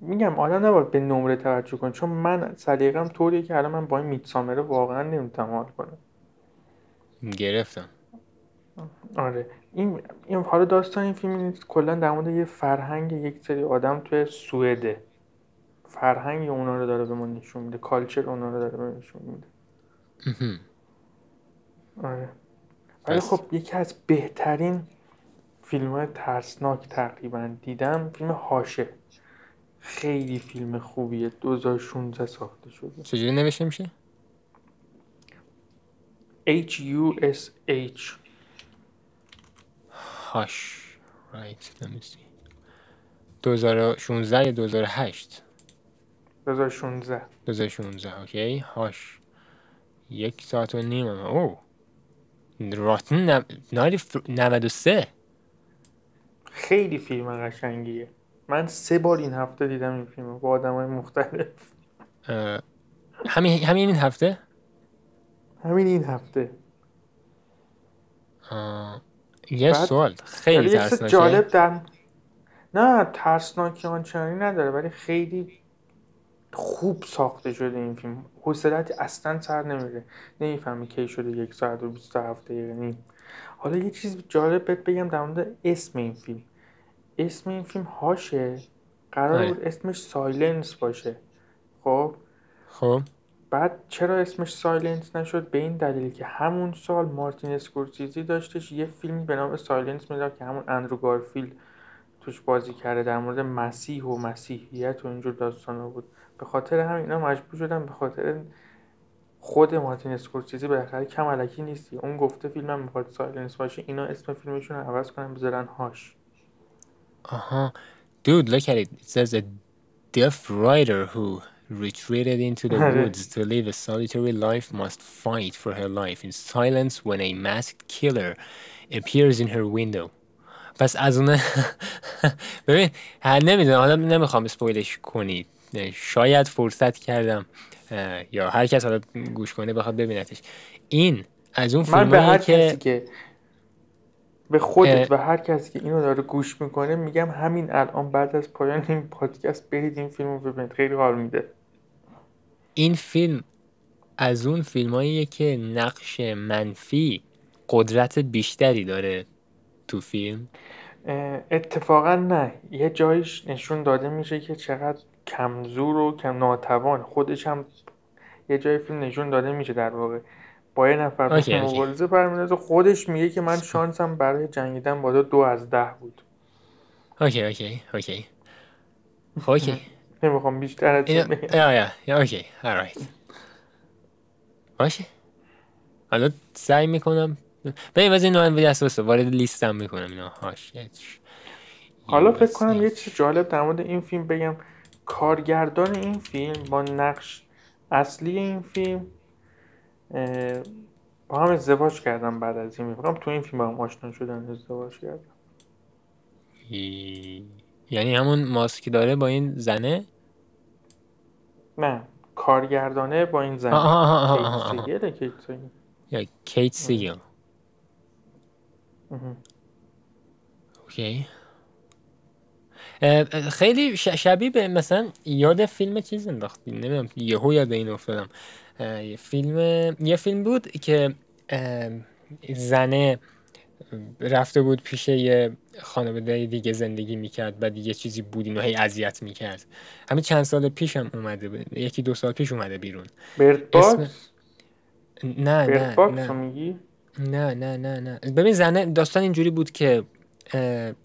Speaker 2: میگم آدم نباید به نمره توجه کن چون من سلیقم طوریه که الان من با این میتسامره واقعا نمی‌تونم حال کنم.
Speaker 1: گرفتم.
Speaker 2: آره. این این حالا داستان این فیلم کلا در مورد یه فرهنگ یک سری آدم توی سوئده. فرهنگ اونا رو داره به ما نشون میده. کالچر اونا رو داره به ما نشون میده. آره. ولی خب یکی از بهترین فیلم های ترسناک تقریبا دیدم. فیلم هاشه. خیلی فیلم خوبیه. 2016 ساخته شده.
Speaker 1: چجوری نوشته میشه؟
Speaker 2: H U S H.
Speaker 1: هاش. Right. Me see. 2016 یا 2008
Speaker 2: 2016
Speaker 1: 2016 اوکی هاش. یک ساعت و نیم. او راتن 93
Speaker 2: خیلی فیلم قشنگیه. من سه بار این هفته دیدم این فیلم با آدم های مختلف
Speaker 1: همین همین این هفته؟
Speaker 2: همین این هفته.
Speaker 1: یه سوال خیلی ترسناکه؟
Speaker 2: جالب در نه ترسناکی آنچنانی نداره ولی خیلی خوب ساخته شده این فیلم. حوصلت اصلا سر نمیره. نمی‌فهمی کی شده یک ساعت و 27 دقیقه نیم حالا یه چیز جالب بهت بگم در مورد اسم این فیلم. اسم این فیلم هاشه. قرار بود اسمش Silence باشه. خب؟
Speaker 1: خب.
Speaker 2: بعد چرا اسمش Silence نشد؟ به این دلیل که همون سال مارتین اسکورسیزی داشتش. یه فیلم به نام Silence می‌داد که همون اندرو گارفیلد توش بازی کرده. در مورد مسیح و مسیحیت و اینجور داستانا بود. به خاطر همین اینا مجبور شدن به خاطر خود مارتین اسکورسیزی بالاخره کم علکی نیستی اون گفته فیلمم میخواد سایلنس باشه اینا اسم فیلمشون رو عوض کنن بذارن هاش
Speaker 1: آها dude look at it it says a deaf writer who retreated into the woods to live a solitary life must fight for her life in silence when a masked killer appears in her window پس از اون ببین نمی‌دونم. حالا نمی‌خوام اسپویلش کنید شاید فرصت کردم یا هر کس حالا گوش کنه بخواد ببینتش. این از اون
Speaker 2: من به هر که... کسی که به خودت و هر کسی که اینو داره گوش می‌کنه میگم همین الان بعد از پایان این پادکست برید این فیلم رو ببینید. خیلی حال میده.
Speaker 1: این فیلم از اون فیلماییه که نقش منفی قدرت بیشتری داره. تو فیلم؟
Speaker 2: اتفاقا نه. یه جایش نشون داده میشه که چقدر کمزور و کم ناتوان. خودش هم یه جای فیلم نشون داده میشه در واقع. با یه نفر. مبارزه می‌پردازه خودش میگه که من شانسم برای جنگیدن با دو از ده بود.
Speaker 1: okay okay okay. okay.
Speaker 2: نمی‌خوام بیشتر از این بگم.
Speaker 1: okay. Alright باشه. حالا سعی می‌کنم ببین واسه اینو من دست وارد لیستم می‌کنم اینا. Hush
Speaker 2: حالا فکر کنم یه چیز جالب در مورد این فیلم بگم. کارگردان این فیلم با نقش اصلی این فیلم با هم ازدواج کردن بعد از این میگم تو این فیلم با هم آشنا شدن ازدواج کردن.
Speaker 1: یعنی همون مایک داره با این زنه؟
Speaker 2: نه کارگردانه با این زن
Speaker 1: آها، آها، آها، آها،
Speaker 2: کیت سیگل.
Speaker 1: یا کیت سیگل. okay. خیلی شبیه به مثلا یاد فیلم چیز انداختی نمی‌دونم یهو یاد این افتادم. یه فیلم یه فیلم بود که زنه رفته بود پیش یه خانواده دیگه زندگی می‌کرد بعد یه چیزی بود اینو هی اذیت می‌کرد. همین چند سال پیش هم اومده بود یکی دو سال پیش اومده بیرون.
Speaker 2: Bird
Speaker 1: اسم-
Speaker 2: Box
Speaker 1: نه
Speaker 2: Bird
Speaker 1: نه.
Speaker 2: Box
Speaker 1: نه
Speaker 2: میگی؟
Speaker 1: نه نه نه نه. ببین زنه داستان اینجوری بود که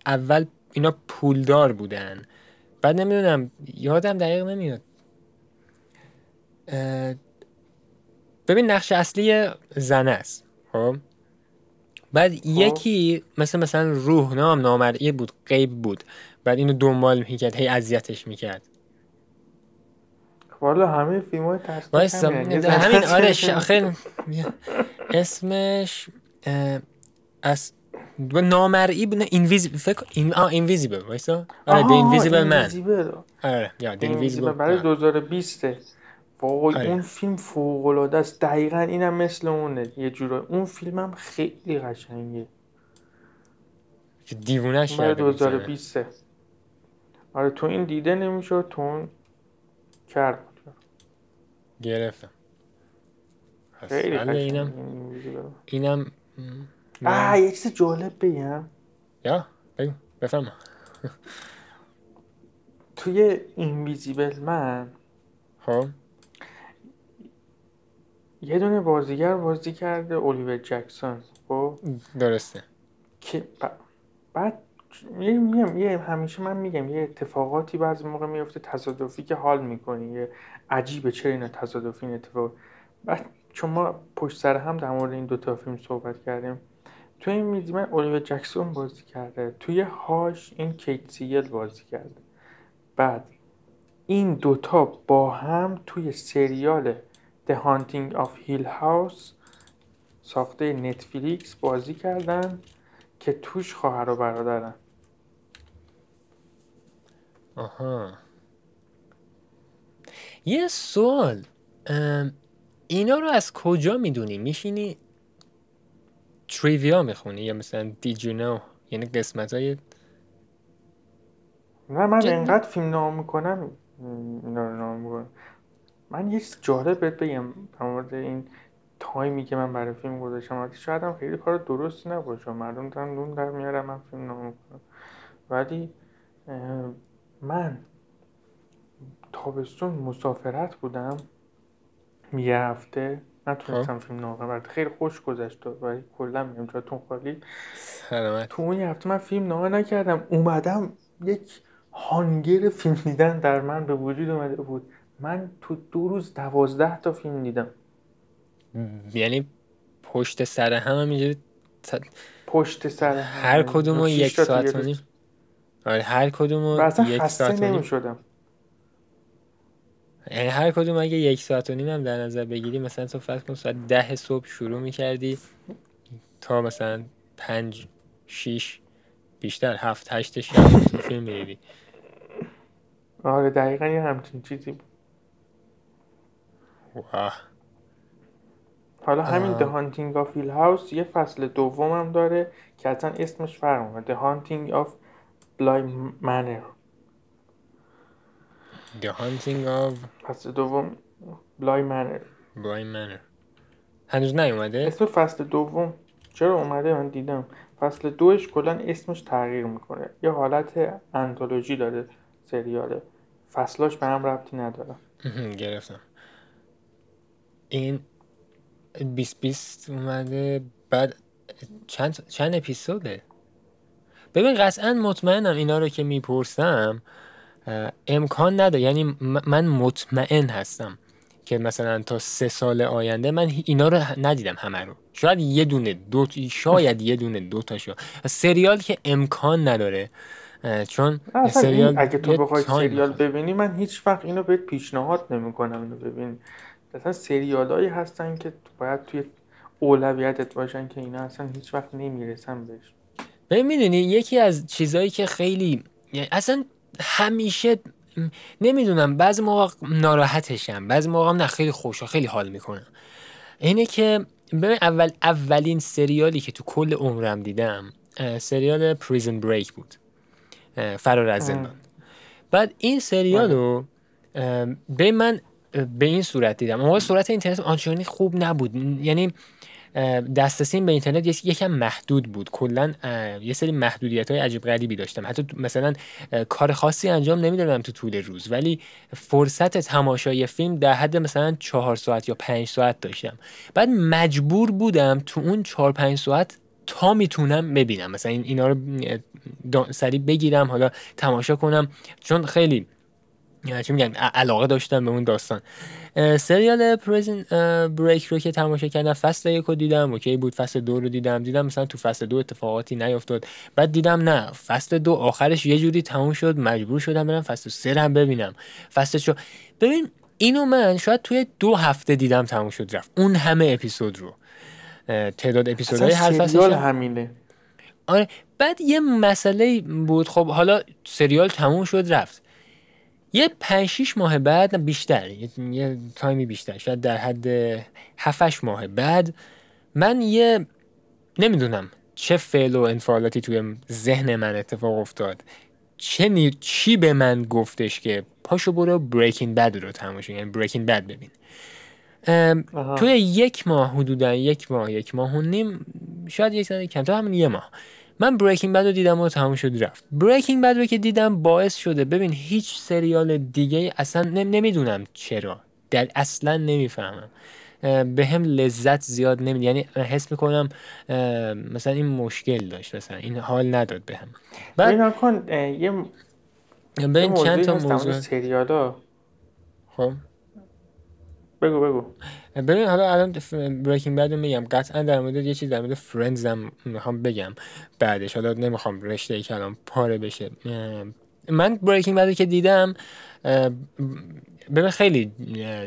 Speaker 1: اول اینا پولدار بودن. بعد نمی‌دونم یادم دقیق نمیاد. ببین نقش اصلی زنه است خب؟ بعد یکی مثل مثلا روح نام نامرئی بود غیب بود. بعد اینو دنبال می‌کرد هی اذیتش می‌کرد.
Speaker 2: والا همه فیلم های ترسناک
Speaker 1: همین آره ش... خیلی. اسمش از نامرئی بود نه اینویز فکر این آه اینویزیبل وایسا؟ آره دی اینویزیبل من. آره یا دی اینویزیبل
Speaker 2: برای 2020 وای
Speaker 1: آره.
Speaker 2: اون فیلم فوق العاده است. دقیقا اینم مثل اونه. یه جورا اون فیلمم خیلی قشنگه.
Speaker 1: کرده بود زنه.
Speaker 2: 2020 آره تو این دیده نمی‌شد تو اون کرد.
Speaker 1: گرفتم.
Speaker 2: خیلی
Speaker 1: اینم. اینم
Speaker 2: آه یه چیز جالب بگم.
Speaker 1: یا بگو. بفرما.
Speaker 2: توی اینویزیبل من
Speaker 1: خب.
Speaker 2: یه دونه بازیگر بازی کرده الیور جکسون خب؟
Speaker 1: درسته.
Speaker 2: که بعد میگم یه همیشه من میگم یه اتفاقاتی بعضی موقع میفته تصادفی که حال می‌کنی یه عجیبه چرا اینا تصادفی این اتفاق. بعد چون ما پشت سر هم در مورد این دوتا فیلم صحبت کردیم توی این میدی من الیور جکسون بازی کرده. توی هاش این کیت سیگل بازی کرده. بعد این دوتا با هم توی سریال The Haunting of Hill House ساخته نتفلیکس بازی کردن. که توش خواهر و برادرن.
Speaker 1: آها. یه سوال. اینا رو از کجا می‌دونی؟ میشینی تریویا می‌خونی یا مثلا know یعنی قسمت های
Speaker 2: نه من
Speaker 1: جدی؟
Speaker 2: انقدر فیلم نام می‌کنم اینا رو نام می‌کنم. من یه جالب بهت بگم در مورد این تایمی که من برای فیلم گذاشتم شاید هم خیلی کار درستی نباشه. مردم دارن نون در میارن من فیلم نام می‌کنم ولی من تابستون مسافرت بودم یه هفته. نتونستم فیلم نام کنم خیلی خوش گذشت ولی کلا میگم جاتون خالی.
Speaker 1: سلامت.
Speaker 2: تو اون یه هفته من فیلم نامه نکردم. اومدم یک هانگر فیلم دیدن در من به وجود اومده بود. من تو دو روز دوازده تا فیلم دیدم.
Speaker 1: یعنی پشت سر هم همینجوری
Speaker 2: پشت سر هم.
Speaker 1: هر کدوم رو
Speaker 2: شیش
Speaker 1: یک ساعت و. نیم. آره هر کدوم یک ساعت و نیم.
Speaker 2: نمی‌شدم.
Speaker 1: یعنی هر کدوم اگه یک ساعت و نیم هم در نظر بگیری مثلا تو فرض کن ساعت ده صبح شروع می‌کردی تا مثلا پنج شیش بیشتر هفت هشت شب تو فیلم می‌دیدی
Speaker 2: آره دقیقا یه همچین چیزی
Speaker 1: واه.
Speaker 2: حالا همین. The Haunting of Hill House یه فصل دوم هم داره که اصلا اسمش فرق می‌کنه. The Haunting of Bly Manor.
Speaker 1: The Haunting of
Speaker 2: فصل دوم بلای منر
Speaker 1: Bly Manor. هنوز نیومده؟
Speaker 2: اسم فصل دوم. چرا اومده؟ من دیدم. فصل دوش کلا اسمش تغییر می‌کنه. یه حالت انتولوژی داره سریاله. فصلاش به هم ربطی نداره.
Speaker 1: گرفتم. این 20 20 اومده بعد چند چند اپیزوده؟ ببین قطعا مطمئنم اینا رو که می‌پرسم امکان نداره. یعنی من مطمئن هستم که مثلا تا سه سال آینده من اینا رو ندیدم همه رو. شاید یه دونه دو شاید یه دونه دو تاشو سریال که امکان نداره چون
Speaker 2: سریال اگه تو بخوای سریال ببینی من هیچ وقت اینو بهت پیشنهاد نمی‌کنم اینو ببینی مثلا سریال هایی هستن که باید توی اولویتت باشن که اینا اصلا هیچ وقت نمی‌رسن بهش.
Speaker 1: ببین می‌دونی یکی از چیزهایی که خیلی یعنی اصلا همیشه نمی‌دونم بعضی موقع ناراحتشم بعضی موقع نه خیلی خوش خیلی حال می‌کنم. اینه که ببین اول اولین سریالی که تو کل عمرم دیدم سریال پریزن بریک بود. فرار از زندان. بعد این سریال رو به من به این صورت دیدم. اما صورت اینترنت آنچنانی خوب نبود. یعنی دسترسی به اینترنت یکم محدود بود. کلا یه سری محدودیت های عجیب غریبی داشتم. حتی مثلا کار خاصی انجام نمی‌دادم تو طول روز. ولی فرصت تماشای فیلم در حد مثلا چهار ساعت یا پنج ساعت داشتم. بعد مجبور بودم تو اون چهار پنج ساعت تا می‌تونم ببینم. مثلا اینا رو سریع بگیرم حالا تماشا کنم. چون خیلی چی میگن؟ علاقه داشتم به اون داستان. سریال پریزن بریک رو که تماشا کردم فصل یک رو دیدم اوکی بود. فصل دو رو دیدم. دیدم مثلا تو فصل دو اتفاقاتی نیفتاد بعد دیدم نه فصل دو آخرش یه جوری تموم شد. مجبور شدم برم فصل سه هم ببینم. فصل شو ببین اینو من شاید توی دو هفته دیدم تموم شد رفت. اون همه اپیزود رو. تعداد اپیزودهای هر فصل
Speaker 2: همینه.
Speaker 1: آره. بعد یه مسئله بود. خب حالا سریال تموم شد رفت. یه 5 6 ماه بعد بیشتر یه, تایمی بیشتر شاید در حد 7 ماه بعد من یه نمی‌دونم چه فعل و انفعالاتی توی ذهن من اتفاق افتاد. چه نی... چی به من گفتش که پاشو برو بریکینگ بد رو تماشا یعنی بریکینگ بد ببین. توی یک ماه حدودا یک ماه یک ماه و نیم شاید یک سال کمتر همین یه ماه. من بریکینگ بد رو دیدم و تموم شد رفت. بریکینگ بد رو که دیدم باعث شده. ببین هیچ سریال دیگه اصلا نمی‌دونم چرا. در اصلا نمی‌فهمم. به هم لذت زیاد نمیده یعنی حس می‌کنم مثلا این مشکل داشت مثلا این حال نداد به هم.
Speaker 2: بعد کن یه به چند تا موضوع سریالا. خب؟ بگو بگو.
Speaker 1: ببین حالا الان بریکینگ بد رو میگم. قطعا در مورد یه چیز در مورد فرندز هم می‌خوام بگم. بعدش حالا نمی‌خوام رشته کلام پاره بشه. من بریکینگ بد که دیدم ببین خیلی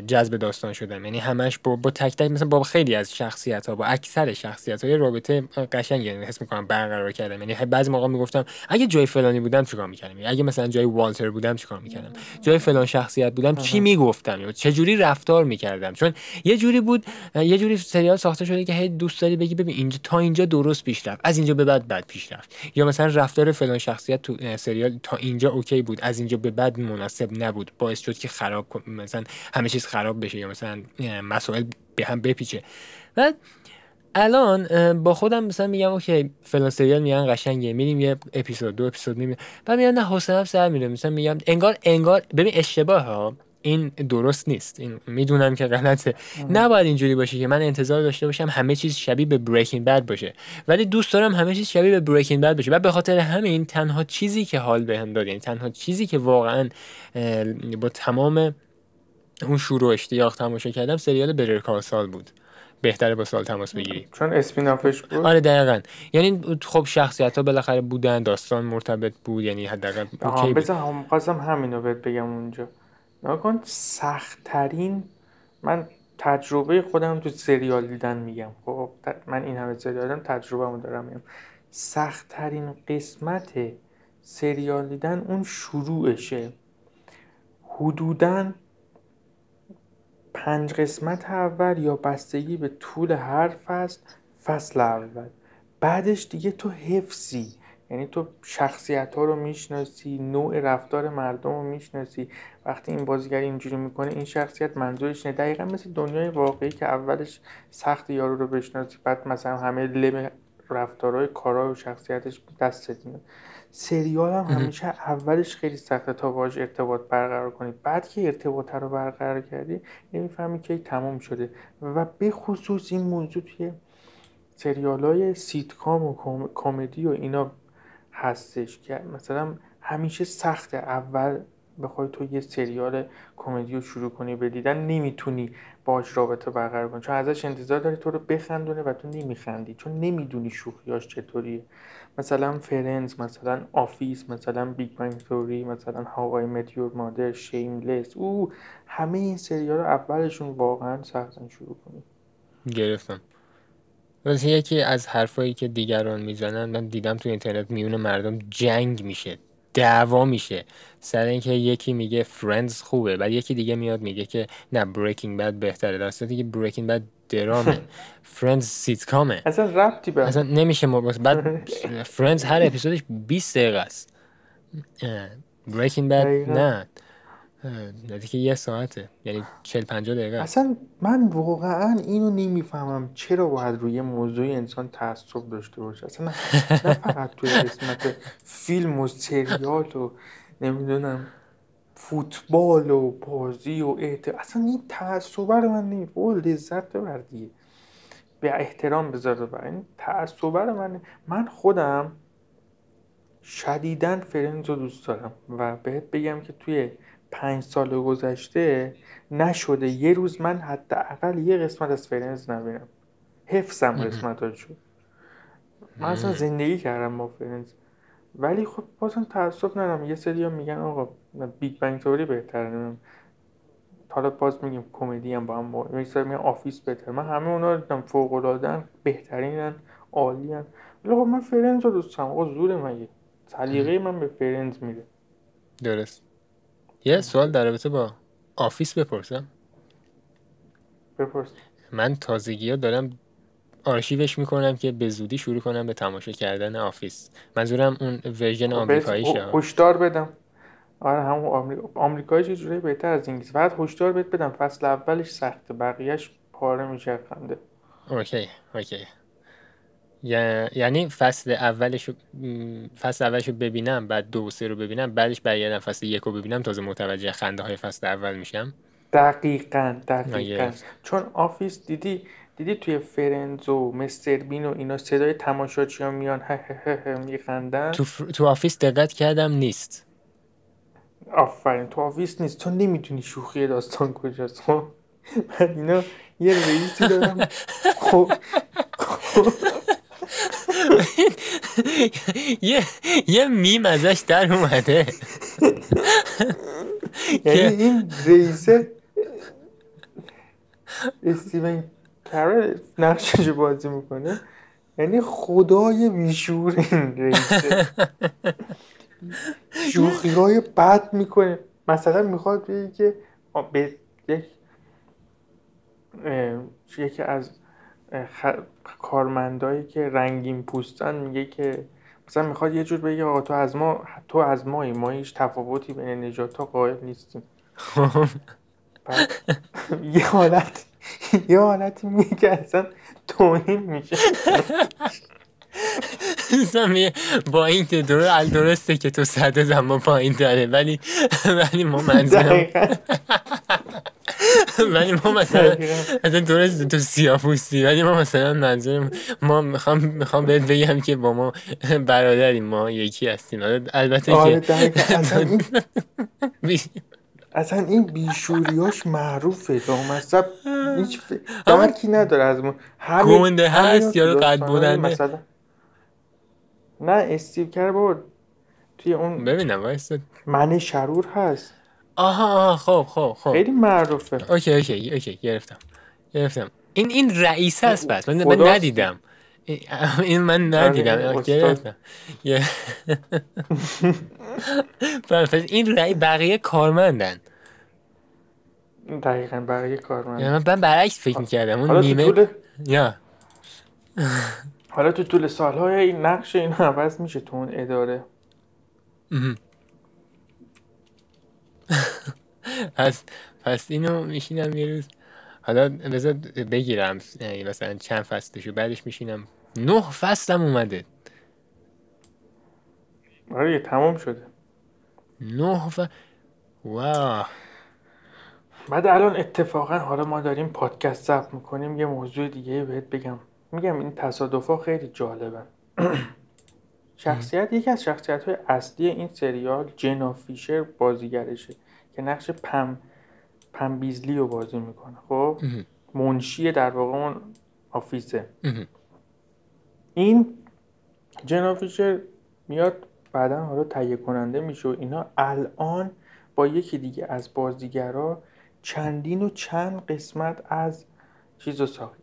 Speaker 1: جذب داستان شدم. یعنی همش با, با تک تک مثلا با خیلی از شخصیت ها با اکثر شخصیت های رابطه قشنگ یعنی حس می‌کنم برقرار کردم. یعنی بعضی موقع می‌گفتم اگه جای فلانی بودم چیکار می‌کردم؟ یعنی اگه مثلا جای والتر بودم چیکار می‌کردم؟ جای فلان شخصیت بودم چی می‌گفتم؟ یا چه جوری رفتار می‌کردم؟ چون یه جوری بود یه جوری سریال ساخته شده که هی دوست داری بگی ببین اینجا تا اینجا درست پیش رفت. از اینجا به بعد بد پیش رفت. یا مثلا رفتار فلان شخصیت تو سریال تا اینجا اوکی بود از اینجا به بعد مناسب نبود. باعث شد که خراب مثلا همه چیز خراب بشه یا مثلا مسائل به هم بپیچه. بعد الان با خودم مثلا میگم اوکی فلان سریال میگن قشنگه میریم یه اپیزود دو اپیزود می‌بینیم. بعد میگم نه حوصله‌ام سر میره. مثلا میگم انگار انگار ببین اشتباه ها. این درست نیست. این می‌دونم که غلطه. نباید اینجوری باشه که من انتظار داشته باشم همه چیز شبیه به بریکینگ بد باشه. ولی دوست دارم همه چیز شبیه به بریکینگ بد باشه. و به خاطر همین تنها چیزی که حال بهم داد یعنی تنها چیزی که واقعا با تمام اون شروع اشتیاق تماشا کردم سریال برر سال بود. بهتره با سال تماس بگیری.
Speaker 2: چون اسپینافش بود؟
Speaker 1: آره دقیقا. یعنی خب شخصیت ها بالاخره بودن داستان مرتبط بود یعنی حداقل
Speaker 2: اوکی بذار هم قاسم همینو بهت بگم اونجا. نکن سخت ترین من تجربه خودم تو سریال دیدن میگم. خب من این همه سریال دیدم تجربه دارم میگم. سخت ترین قسمت سریال دیدن اون شروعشه. حدوداً پنج قسمت اول یا بستگی به طول هر فصل فصل اول. بعدش دیگه تو حفظی. یعنی تو شخصیت ها رو می‌شناسی نوع رفتار مردم رو می‌شناسی. وقتی این بازیگر اینجوری می‌کنه این شخصیت منظورش نه. دقیقا مثل دنیای واقعی که اولش سخت یارو رو بشناسی بعد مثلا همه لب رفتارهای کارا و شخصیتش دست میاد سریال هم همیشه اولش خیلی سخته تا باش ارتباط برقرار کنی. بعد که ارتباط رو برقرار کردی نمی‌فهمی که تمام شده. و به خصوص این موضوع توی سریال های سیتکام و کمدی و اینا هستش که مثلا همیشه سخته اول بخوای تو یه سریال کمدی رو شروع کنی به دیدن نمی‌تونی باش رابطه برقرار کنی. چون ازش انتظار داری تو رو بخندونه و تو نمیخندی چون نمی‌دونی شوخیاش چطوریه. مثلا Friends مثلا Office مثلا Big Bang Theory مثلا How I Met Your Mother Shameless. او همه این سریال رو اولشون واقعا سختن شروع کنی.
Speaker 1: گرفتم. واسه یکی از حرفایی که دیگران می‌زنن من دیدم تو اینترنت میون مردم جنگ میشه دعوا میشه. سر اینکه یکی میگه Friends خوبه بعد یکی دیگه میاد میگه که نه Breaking Bad بهتره. در صورتی که Breaking Bad درامه. Friends sitcom ه
Speaker 2: اصلا ربطی به
Speaker 1: اصلا نمیشه مربوط بعد Friends هر اپیزودش 20 دقیقه است. Breaking
Speaker 2: Bad.
Speaker 1: نه. نزدیک یه ساعته. یعنی 40 50 دقیقه.
Speaker 2: اصلا من واقعا اینو نمی‌فهمم چرا باید روی موضوع انسان تعصب داشته باشه. اصلا نه, فقط توی قسمت فیلم و سریال و نمی‌دونم فوتبال و بازی و احت... اصلا این تعصبه رو من نمی او لذت ببر دیگه. به احترام بذار بر این تعصبه رو من من خودم شدیداً فرنز رو دوست دارم و بهت بگم که توی پنج سال گذشته نشده. یه روز من حداقل یه قسمت از فرنز نبینم. حفظم قسمت شد من اصلا زندگی کردم با Friends ولی خب بازم تعصب ندارم. یه سری میگن آقا Big Bang Theory بهتره. حالا باز میگیم کمدی هم با هم با سری میگن Office بهتره. من همه اونا رو دیدم. فوق العاده بهترینن عالیان ولی خب من Friends رو دوست دارم. آقا زور مگه سلیقه من به Friends میره
Speaker 1: درست. یه سوال در رابطه با Office بپرسم.
Speaker 2: بپرس.
Speaker 1: من تازگی ها دارم آرشیوش می‌کنم که به زودی شروع کنم به تماشا کردن Office. منظورم اون version
Speaker 2: خب
Speaker 1: آمریکاییشه
Speaker 2: بهت هشدار بدم. آره همون آمریکا آمریکاییش یه جورایی بهتر از انگلیس. فقط هشدار بهت بدم. فصل اولش سخته. بقیهش پاره میشه خنده.
Speaker 1: okay okay. یعنی فصل اولش فصل اولش رو ببینم بعد دو سه رو ببینم بعدش برگردم فصل یک رو ببینم تازه متوجه خنده های فصل اول میشم.
Speaker 2: دقیقا دقیقا. چون Office دیدی دیدی توی Friends و Mr. Bean و اینا صدای تماشاچی ها میان میخندن.
Speaker 1: تو, ف- تو Office دقت کردم نیست.
Speaker 2: آفرین تو Office نیست. تو نمی‌تونی شوخی داستان کجاست خب؟ من اینا یه رئیسی دارم. خب خب.
Speaker 1: یه یه میم ازش در اومده.
Speaker 2: یعنی این رئیسه استیون کارل نقشش بازی می‌کنه. یعنی خدای بیشور این رئیسه شوخی های بد می‌کنه. مثلا می‌خواد بگه که به یک یکی از کارمندایی که رنگین پوستن میگه که مثلا می‌خواد یه جور بگه آقا تو از ما تو از مایی ما هیچ تفاوتی بین نجات ها قائل نیستیم. بعد یه حالت یه حالتی میگه که اصلا توهین میشه.
Speaker 1: میگه با این که درست درسته که تو صد اما پایین داره ولی ولی ما منظورم ولی ما مثلا. مثلا درست تو سیاپوستی ولی ما مثلا منظورم ما می‌خوام می‌خوام بهت بگم که با ما برادریم. ما یکی هستیم. البته
Speaker 2: آره
Speaker 1: که
Speaker 2: اصلا این بیشوریاش معروفه. لامصب هیچ درکی نداره از ما. همین
Speaker 1: هست، یارو قد.
Speaker 2: مثلا نه استیو کر بابا توی اون
Speaker 1: ببینم وایسا
Speaker 2: من شرور هست.
Speaker 1: آها خب خب خب.
Speaker 2: خیلی معروفه.
Speaker 1: اوکی اوکی اوکی گرفتم گرفتم. این این رئیس هست پس من, من. ندیدم. این- من ندیدم.
Speaker 2: آره، استاد.
Speaker 1: گرفتم. پس این رئیس بقیه کارمندن.
Speaker 2: دقیقا برای کارمند.
Speaker 1: یعنی من برعکس فکر می‌کردم. اون
Speaker 2: حالا تو
Speaker 1: نیمه یا.
Speaker 2: حالا تو طول سالهای این نقش این عوض میشه تو اون اداره.
Speaker 1: پس پس اینو میشینم یه روز. حالا بذار بگیرم یعنی مثلا چند فصلشو بعدش میشینم. نه فصلم اومده.
Speaker 2: آره تمام شده.
Speaker 1: نه و واو.
Speaker 2: بعد الان اتفاقا حالا ما داریم پادکست ضبط می‌کنیم یه موضوع دیگه بهت بگم. میگم این تصادفا خیلی جالبن. شخصیت یکی از شخصیت های اصلی این سریال جنا فیشر بازیگرشه که نقش پم پم بیزلی رو بازی می‌کنه. خب؟ منشی در واقع اون آفیسه. این جنا فیشر میاد بعدا حالا تهیه کننده میشه و اینا الان با یکی دیگه از بازیگرا چندین و چند قسمت از چیز رو ساخت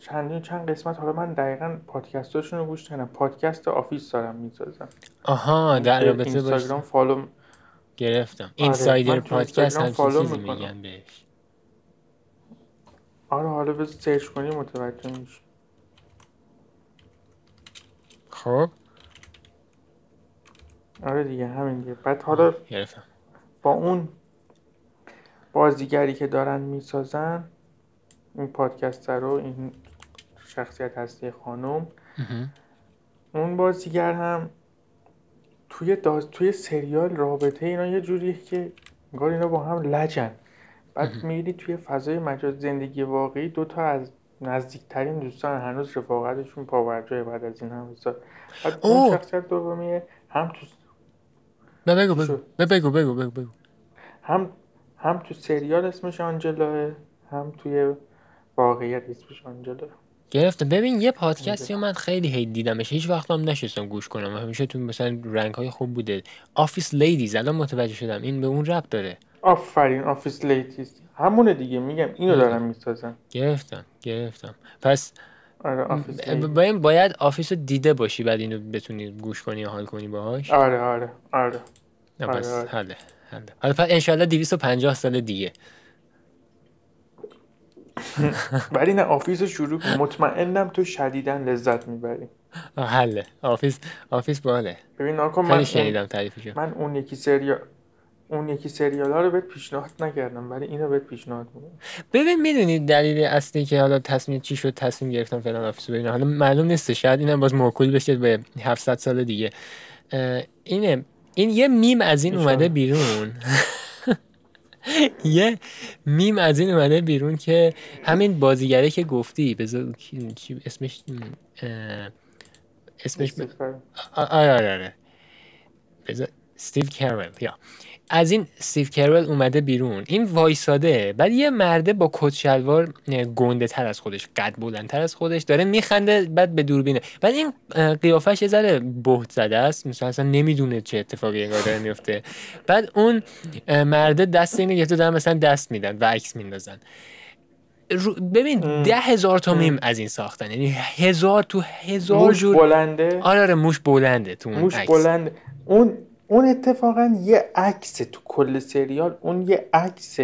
Speaker 2: چندین چند قسمت حالا من دقیقا پادکستاشون رو گوش کردم. پادکست Office دارم می‌سازم.
Speaker 1: آها در رابطه
Speaker 2: اینستاگرام فالو
Speaker 1: گرفتم. insider
Speaker 2: من تو
Speaker 1: پادکست هم
Speaker 2: follow
Speaker 1: چیزی. میگن بهش.
Speaker 2: آره حالا بذار سرچ کنی متوجه میشی
Speaker 1: خب.
Speaker 2: آره دیگه همین دیگه. بعد حالا
Speaker 1: گرفتم.
Speaker 2: با اون بازیگری که دارن می‌سازن این پادکست رو این شخصیت هستی خانم. اون بازیگر هم توی داز... توی سریال رابطه اینا یه جوریه که انگار اینا با هم لجن. بعد میری توی فضای مجاز زندگی واقعی دو تا از نزدیکترین دوستان هنوز رفاقتشون پاورجای بعد از این همه سال. بعد اون. شخصیت دومیه هم تو
Speaker 1: نه بگو بگو. بگو بگو بگو بگو.
Speaker 2: هم هم تو سریال اسمش آنجلاه هم توی واقعیت اسمش آنجلاه
Speaker 1: گرفتم ببین یه پادکستی من خیلی هی دیدمش. هیچ وقت هم نشستم گوش کنم. همیشه تو مثلا رنگ های خوب بوده. Office Ladies الان متوجه شدم. این به اون ربط داره.
Speaker 2: آفرین. Office Ladies همونه دیگه. میگم اینو. دارن می‌سازن
Speaker 1: گرفتم. گرفتم. پس
Speaker 2: آره Office
Speaker 1: باید, باید Office رو دیده باشی بعد اینو بتونی گوش کنی حال کنی باهاش.
Speaker 2: آره آره آره.
Speaker 1: نه
Speaker 2: آره،
Speaker 1: پس
Speaker 2: آره.
Speaker 1: حله حله. حالا پس انشالله 250 سال دیگه.
Speaker 2: ولی نه Office رو شروع مطمئنم تو شدیدا لذت می‌بری.
Speaker 1: حله. Office Office باحاله.
Speaker 2: ببین ناکن من
Speaker 1: شنیدم تعریفشو.
Speaker 2: من اون یکی سریال اون یکی سریال ها رو بهت پیشنهاد نکردم ولی اینو بهت پیشنهاد می‌کنم
Speaker 1: ببین می‌دونی دلیل اصلی که حالا تصمیم چی شد تصمیم گرفتم فلان Office ببینم. حالا معلوم نیست شاید اینم باز موکول بشه به 700 سال دیگه. اینه. این یه میم از این اومده. بیرون. یه میم از این اومده بیرون که همین بازیگره که گفتی بذار اسمش اسمش آره آره آره. بذار استیو کرول یا. از این استیو کرول اومده بیرون. این وایساده بعد یه مرده با کت شلوار گنده تر از خودش قد بلندتر از خودش داره میخنده بعد به دوربینه بعد این قیافش یه ذره بهت زده است مثلا اصلا نمی‌دونه چه اتفاقی انگار داره میفته بعد اون مرده دست اینو گرفته دارن مثلا دست میدن و عکس میندازن. ببین. ده هزار تا. میم از این ساختن. یعنی هزار تو هزار
Speaker 2: موش
Speaker 1: جور
Speaker 2: بلنده؟
Speaker 1: آره آره موش بلنده تو اون
Speaker 2: موش
Speaker 1: عکس.
Speaker 2: بلنده. اون اون اتفاقا یه عکسه تو کل سریال اون یه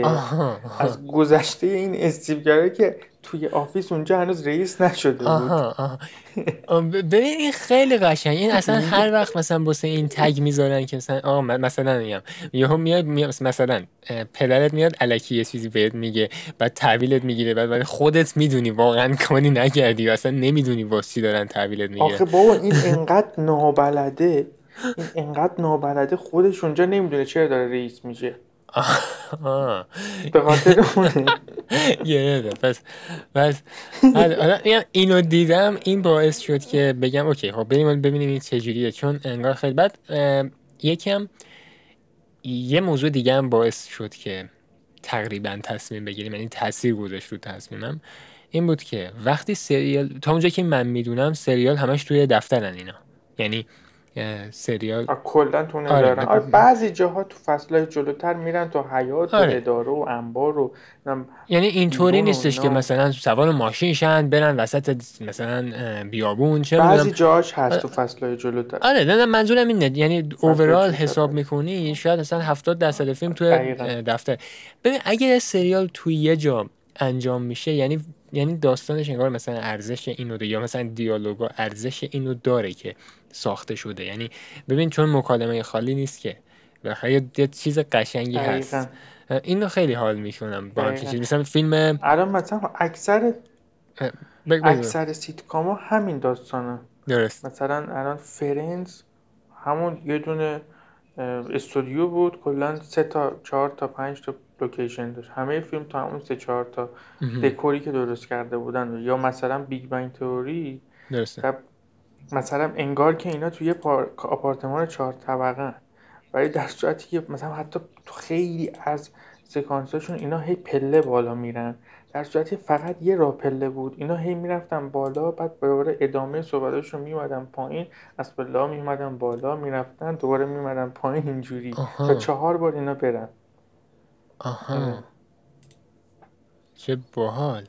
Speaker 1: آها
Speaker 2: از گذشته این استیو که توی Office اونجا هنوز رئیس نشده بود.
Speaker 1: آها آها. ببین این خیلی قشنگ. این اصلا هر وقت مثلا واسه این tag می‌ذارن که مثلا آه مثلا میگم یهو میاد میاد مثلا پدرت میاد الکی یه چیزی بهت میگه بعد تحویلت می‌گیره بعد بعد خودت می‌دونی واقعا کاری نکردی و اصلا نمی‌دونی واسه چی دارن تحویلت می‌گیرن.
Speaker 2: آخه بابا این انقدر نابلده این انقدر نابلده خودش اونجا نمی‌دونه چرا داره رئیس میشه. به خاطر اونه.
Speaker 1: گرفته پس پس اینو دیدم این باعث شد که بگم اوکی خب بریم ببینیم این چجوریه چون انگار خیلی بعد یکم یه موضوع دیگه هم باعث شد که تقریبا تصمیم بگیریم یعنی تاثیر گذاشت رو تصمیمم این بود که وقتی سریال تا اونجا که من می‌دونم سریال همش توی دفترن اینا. یعنی سریال.
Speaker 2: کلا تو
Speaker 1: آره
Speaker 2: ندارن آره بعضی جاها تو فصلهای جلوتر میرن تو حیات و
Speaker 1: آره.
Speaker 2: اداره و انبار و
Speaker 1: یعنی اینطوری
Speaker 2: و
Speaker 1: نیستش که مثلا سوار ماشین شن برن وسط مثلا بیابون چه
Speaker 2: بعضی جاهاش هست تو فصلهای جلوتر.
Speaker 1: آره نه نه منظورم اینه. یعنی اوورال حساب می‌کنی شاید مثلا 70 درصد فیلم اه، دفتر. ببین اگه سریال توی یه جا انجام میشه یعنی یعنی داستانش انگار مثلا ارزش اینو داره یا مثلا دیالوگا ارزش اینو داره که ساخته شده. یعنی ببین چون مکالمه خالی نیست که. و یه چیز قشنگی هست
Speaker 2: دقیقا.
Speaker 1: اه، اینو خیلی حال می‌کنم با همچین مثلا فیلم
Speaker 2: الان مثلا اکثر اکثر سیتکام ها همین داستانه.
Speaker 1: درست.
Speaker 2: مثلا الان Friends همون یه دونه استودیو بود. کلا سه تا چهار تا پنج تا location داشت. همه فیلم تا همون سه چهار تا دکوری که درست کرده بودن. یا مثلا Big Bang
Speaker 1: Theory.
Speaker 2: مثلا انگار که اینا توی آپارتمان چهار طبقه ولی در صورتی که مثلا حتی خیلی از سکانساشون اینا هی پله بالا میرن. در صورتی فقط یه راه پله بود. اینا هی می‌رفتن بالا بعد دوباره ادامه صحبتاشون میومدن پایین. از پله میومدن بالا می‌رفتن دوباره میومدن پایین اینجوری. تا چهار بار اینا برن.
Speaker 1: آها. چه باحال.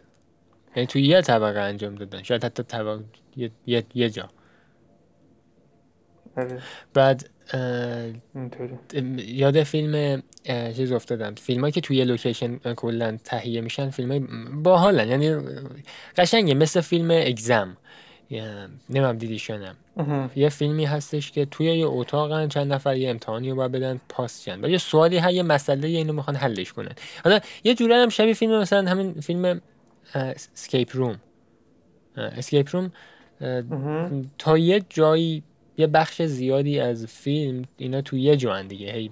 Speaker 1: یعنی توی یه طبقه انجام دادن. شاید حتی طبقه یه, یه،, یه جا.
Speaker 2: آره.
Speaker 1: بعد
Speaker 2: اینطوری.
Speaker 1: یاد فیلم چیز افتادم. فیلم که توی location کلا تهیه میشن فیلم های باحالن. یعنی قشنگه. مثل فیلم Exam. نمیم دیدیش یا یه فیلمی هستش که توی یه اتاق چند نفر یه امتحانی رو باید بدن پاس چند یه سوالی ها یه مسئله اینو می‌خوان حلش کنن. حالا یه جوره هم شبیه فیلم مثلا همین فیلم Escape Room Escape Room تا یه جایی یه بخش زیادی از فیلم اینا تو یه جا دیگه هی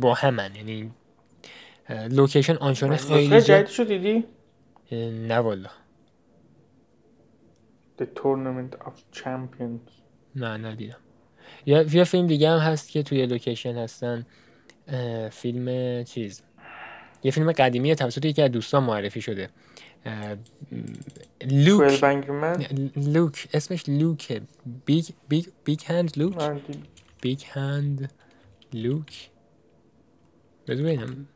Speaker 1: با همن. یعنی location آنچنان خیلی
Speaker 2: جدیدشو دیدی؟
Speaker 1: نه والا
Speaker 2: The Tournament of Champions.
Speaker 1: نه ندیدم. یا یه فیلم دیگه هم هست که توی location هستن. فیلم چیز؟ یه فیلم قدیمی توسط یکی از دوستان معرفی شده. Luke Luke اسمش Luke ه Big Big Big Hand Luke Big Hand Luke بذار ببینم.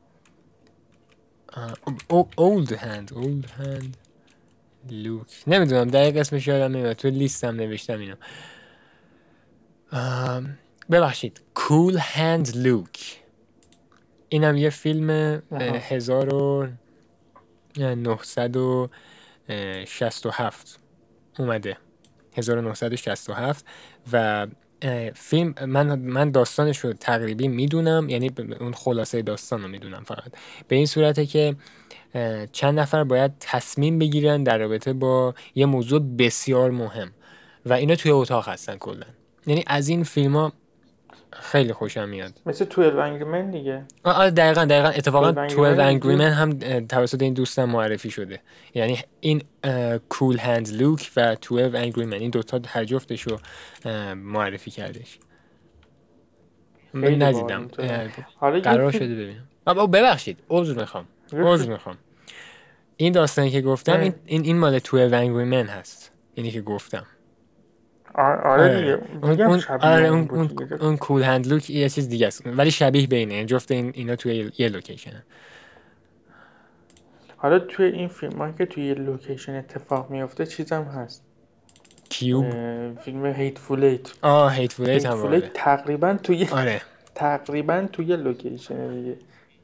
Speaker 1: Old Hand Old Hand Luke نمی‌دونم دقیق اسمش یادم نمیاد. تو لیستم نوشتم اینو. ببخشید. Cool Hand Luke اینم یه فیلم هزار و 1967 اومده. 1967 و فیلم من من داستانش رو تقریبی می‌دونم یعنی اون خلاصه داستان رو می‌دونم فقط. به این صورته که چند نفر باید تصمیم بگیرن در رابطه با یه موضوع بسیار مهم و اینا توی اتاق هستن کلا. یعنی از این فیلم ها خیلی خوشم میاد.
Speaker 2: مثل 12 Angry Men دیگه.
Speaker 1: آره دقیقا دقیقا. اتفاقا 12 Angry Men هم توسط این دوستم معرفی شده. یعنی این کول هند لوک و 12 Angry Men این دوتا هر جفتش رو معرفی کردش. من ندیدم قرار شده ببینم. ببخشید. عذر می‌خوام. عذر می‌خوام. این داستانی که گفتم این این مال 12 Angry Men هست. اینی که گفتم.
Speaker 2: آره دیگه.
Speaker 1: اون آره اون اون, اون Cool Hand Luke یه چیز دیگه است. ولی شبیه بینه. جفت این اینا توی یه location
Speaker 2: حالا توی این فیلم که توی یه location اتفاق میفته چیزم هست.
Speaker 1: Cube.
Speaker 2: فیلم Hateful Eight
Speaker 1: آه Hateful Eight هم
Speaker 2: آره. تقریبا توی
Speaker 1: آره.
Speaker 2: تقریبا توی location دیگه.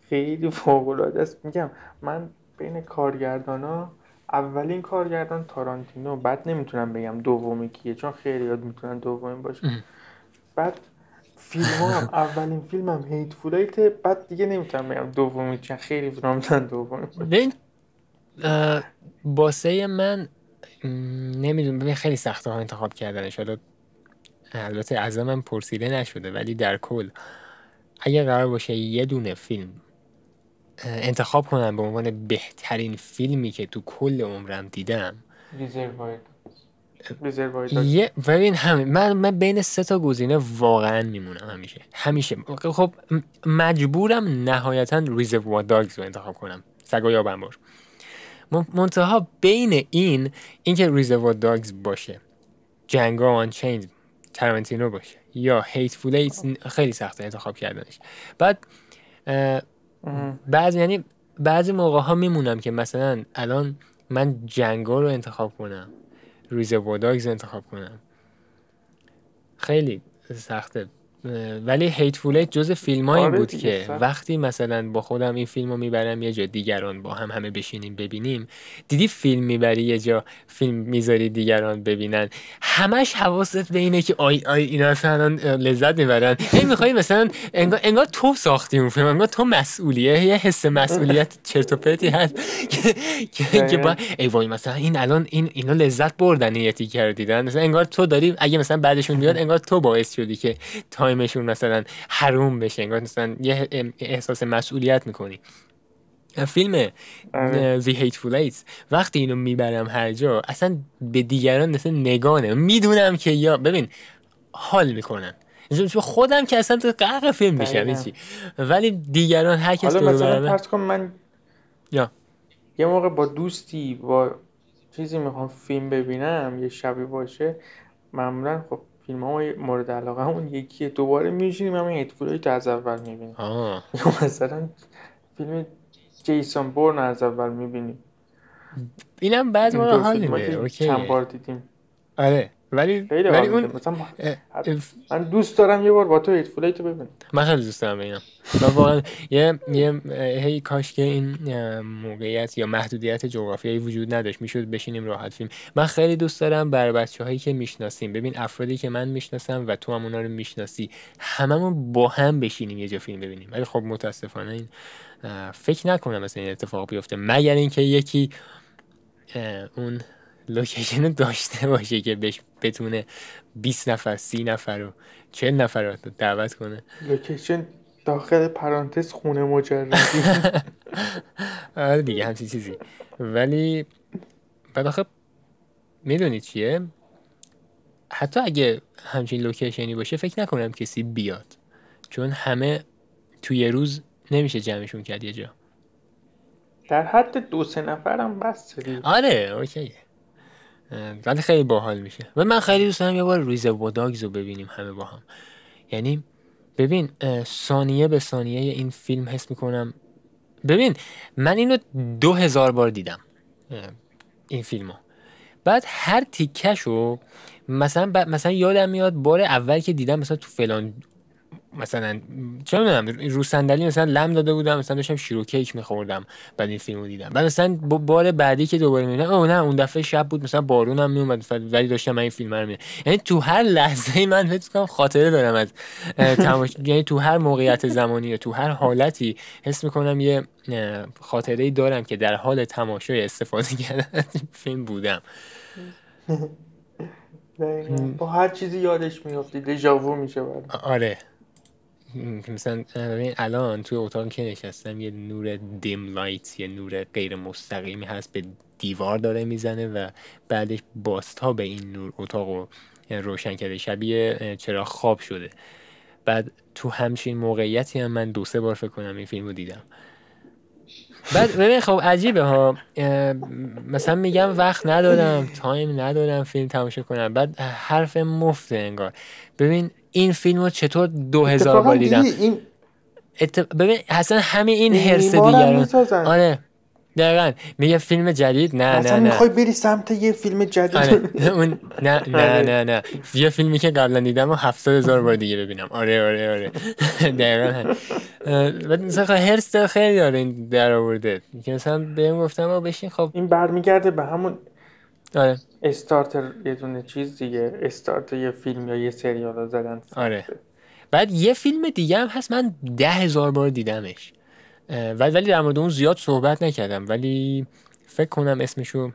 Speaker 2: خیلی فوق العاده است. میگم من بین کارگردانا اولین کارگردان تارانتینو. بعد نمی‌تونم بگم دومی کیه چون خیلی یاد می‌تونن دومی باشه بعد فیلم هم اولین فیلم هم هیت فولایت بعد دیگه نمی‌تونم بگم دومی چون خیلی فیلم می‌تونن دومی
Speaker 1: باشه باسه من نمی‌دونم ببین خیلی سخته ها انتخاب کردنش. حالا البته از من پرسیده نشده ولی در کل اگه قرار باشه یه دونه فیلم انتخاب کنم به عنوان بهترین فیلمی که تو کل عمرم دیدم. یه ببین همه من من بین سه تا گزینه واقعا میمونم همیشه. همیشه. خب مجبورم نهایتا ریزرو داگز رو انتخاب کنم. سگای آبنبار منتها بین این اینکه ریزرو داگز باشه جنگا آن چین ترنتینو باشه یا هیت فول خیلی سخته انتخاب کردنش. بعد بعض یعنی بعضی موقع ها میمونم که مثلا الان من جنگا رو انتخاب کنم ریز بوداگز انتخاب کنم. خیلی سخته. ولی هیت ایت جز فیلم هایی آره بود که وقتی مثلا با خودم این فیلم رو می‌برم یه جا دیگران با هم همه بشینیم ببینیم. دیدی فیلم می‌بری یه جا فیلم می‌ذاری دیگران ببینن. همش حواست به اینه که آی آی اینا مثلا لذت می‌برن. هی می‌خوای مثلا انگار, انگار تو ساختی اون فیلم انگار تو مسئولیه. یه حس مسئولیت چرت و پرتی هست که با ای وای مثلا این الان این اینا لذت بردن این تیکه رو دیدن. مثلا انگار تو داری اگه مثلا بعدشون بیاد انگار تو باعث شدی که time time شون مثلا حروم بشه انگار مثلا یه احساس مسئولیت می‌کنی. فیلم
Speaker 2: آره.
Speaker 1: The Hateful Eight وقتی اینو می‌برم هر جا اصلا به دیگران مثل نگانه می‌دونم که یا ببین حال می‌کنن خودم که اصلا تو غرق فیلم میشم. چی ولی دیگران هر کس
Speaker 2: حالا مثلا کن من
Speaker 1: یا.
Speaker 2: یه موقع با دوستی با چیزی می‌خوام فیلم ببینم یه شبی باشه معمولا خب فیلم های مورد علاقه اون یکیه. دوباره میشینیم همین هیتفول تو از اول می‌بینیم. یا مثلا فیلم جیسون بورن از اول می‌بینیم.
Speaker 1: اینم موقع
Speaker 2: دو
Speaker 1: حال میده
Speaker 2: که
Speaker 1: اوکی.
Speaker 2: چند بار دیدیم.
Speaker 1: آره. ولی
Speaker 2: خیلی
Speaker 1: ولی اون.
Speaker 2: مثلا من دوست دارم یه بار با تو هیتفول تو ببینم.
Speaker 1: من خیلی دوست دارم اینم من واقعا یه یه هی کاش که این موقعیت یا محدودیت جغرافیایی وجود نداشت می‌شد بشینیم راحت فیلم. من خیلی دوست دارم بر بچه هایی که می‌شناسیم. ببین افرادی که من می‌شناسم و تو هم اونا رو می‌شناسی هممون با هم بشینیم یه جا فیلم ببینیم. ولی خب متاسفانه این فکر نکنم مثلا این اتفاق بیفته. مگر اینکه یکی اون location رو داشته باشه که بهش بتونه 20 نفر 30 نفر و 40 نفر رو دعوت کنه.
Speaker 2: location داخل پرانتز خونه مجردی.
Speaker 1: آره دیگه همچین چیزی. ولی بعد آخه می‌دونی چیه؟ حتی اگه همچین لوکیشنی باشه فکر نکنم کسی بیاد. چون همه توی یه روز نمیشه جمعشون کرد یه جا.
Speaker 2: در حد دو سه نفرم بس دیگه.
Speaker 1: آره اوکیه. اه، ولی خیلی باحال میشه. و من خیلی دوست دارم یه بار ریز واداگز رو ببینیم همه با هم. یعنی ببین ثانیه به ثانیه این فیلم حس می‌کنم. ببین من اینو دو هزار بار دیدم این فیلمو. بعد هر تیکشو مثلا ب... مثلا یادم میاد بار اول که دیدم مثلا تو فلان مثلا چه می‌دونم رو صندلی مثلا لم داده بودم مثلا داشتم شیرو کیک میخوردم بعد این فیلمو دیدم. بعد مثلا با بار بعدی که دوباره می‌بینم اوه نه اون دفعه شب بود مثلا بارون هم میومد ولی داشتم من این فیلم رو میدم یعنی تو هر لحظه من فکر کنم خاطره دارم از تماش... یعنی تو هر موقعیت زمانی و تو هر حالتی حس می‌کنم یه خاطره ای دارم که در حال تماشای استفاده کردن از این فیلم بودم.
Speaker 2: با هر چیزی یادش میافتی دژاوو میشه
Speaker 1: آ- آره. مثلا ببین الان توی اتاق که نشستم یه نور دیم لایت یه نور غیر مستقیمی هست به دیوار داره می‌زنه و بعدش باستا به این نور اتاق رو روشن کرده. شبیه اه، چراغ خواب شده. بعد تو همچین موقعیتی هم من دو سه بار فکر کنم این فیلم رو دیدم. بعد ببین خب عجیبه ها. مثلا میگم وقت ندارم تایم ندارم فیلم تماشا کنم. بعد حرف مفته انگار. ببین این فیلم رو چطور دو هزار بار دیدم؟
Speaker 2: این
Speaker 1: ات... ببین اصلا همین این حرس دیگران. آره. دقیقا. میگه فیلم جدید. نه نه نه.
Speaker 2: می‌خوای بری سمت یه فیلم جدید.
Speaker 1: آره. اون نه نه
Speaker 2: آره.
Speaker 1: نه نه. یه فیلمی که قبلا دیدم و هفتاد هزار بار دیگه ببینم. آره آره آره. دقیقا. مثلا خب هرس خیلی داره این در آورده که مثلا بهم گفتم بشین خب.
Speaker 2: این برمیگرده به همون
Speaker 1: آره.
Speaker 2: استارتر یه دونه چیز دیگه استارت یه فیلم یا یه سریال رو زدن.
Speaker 1: آره. بعد یه فیلم دیگه هم هست من ده هزار بار دیدمش. ولی ولی در مورد اون زیاد صحبت نکردم. ولی فکر کنم اسمشو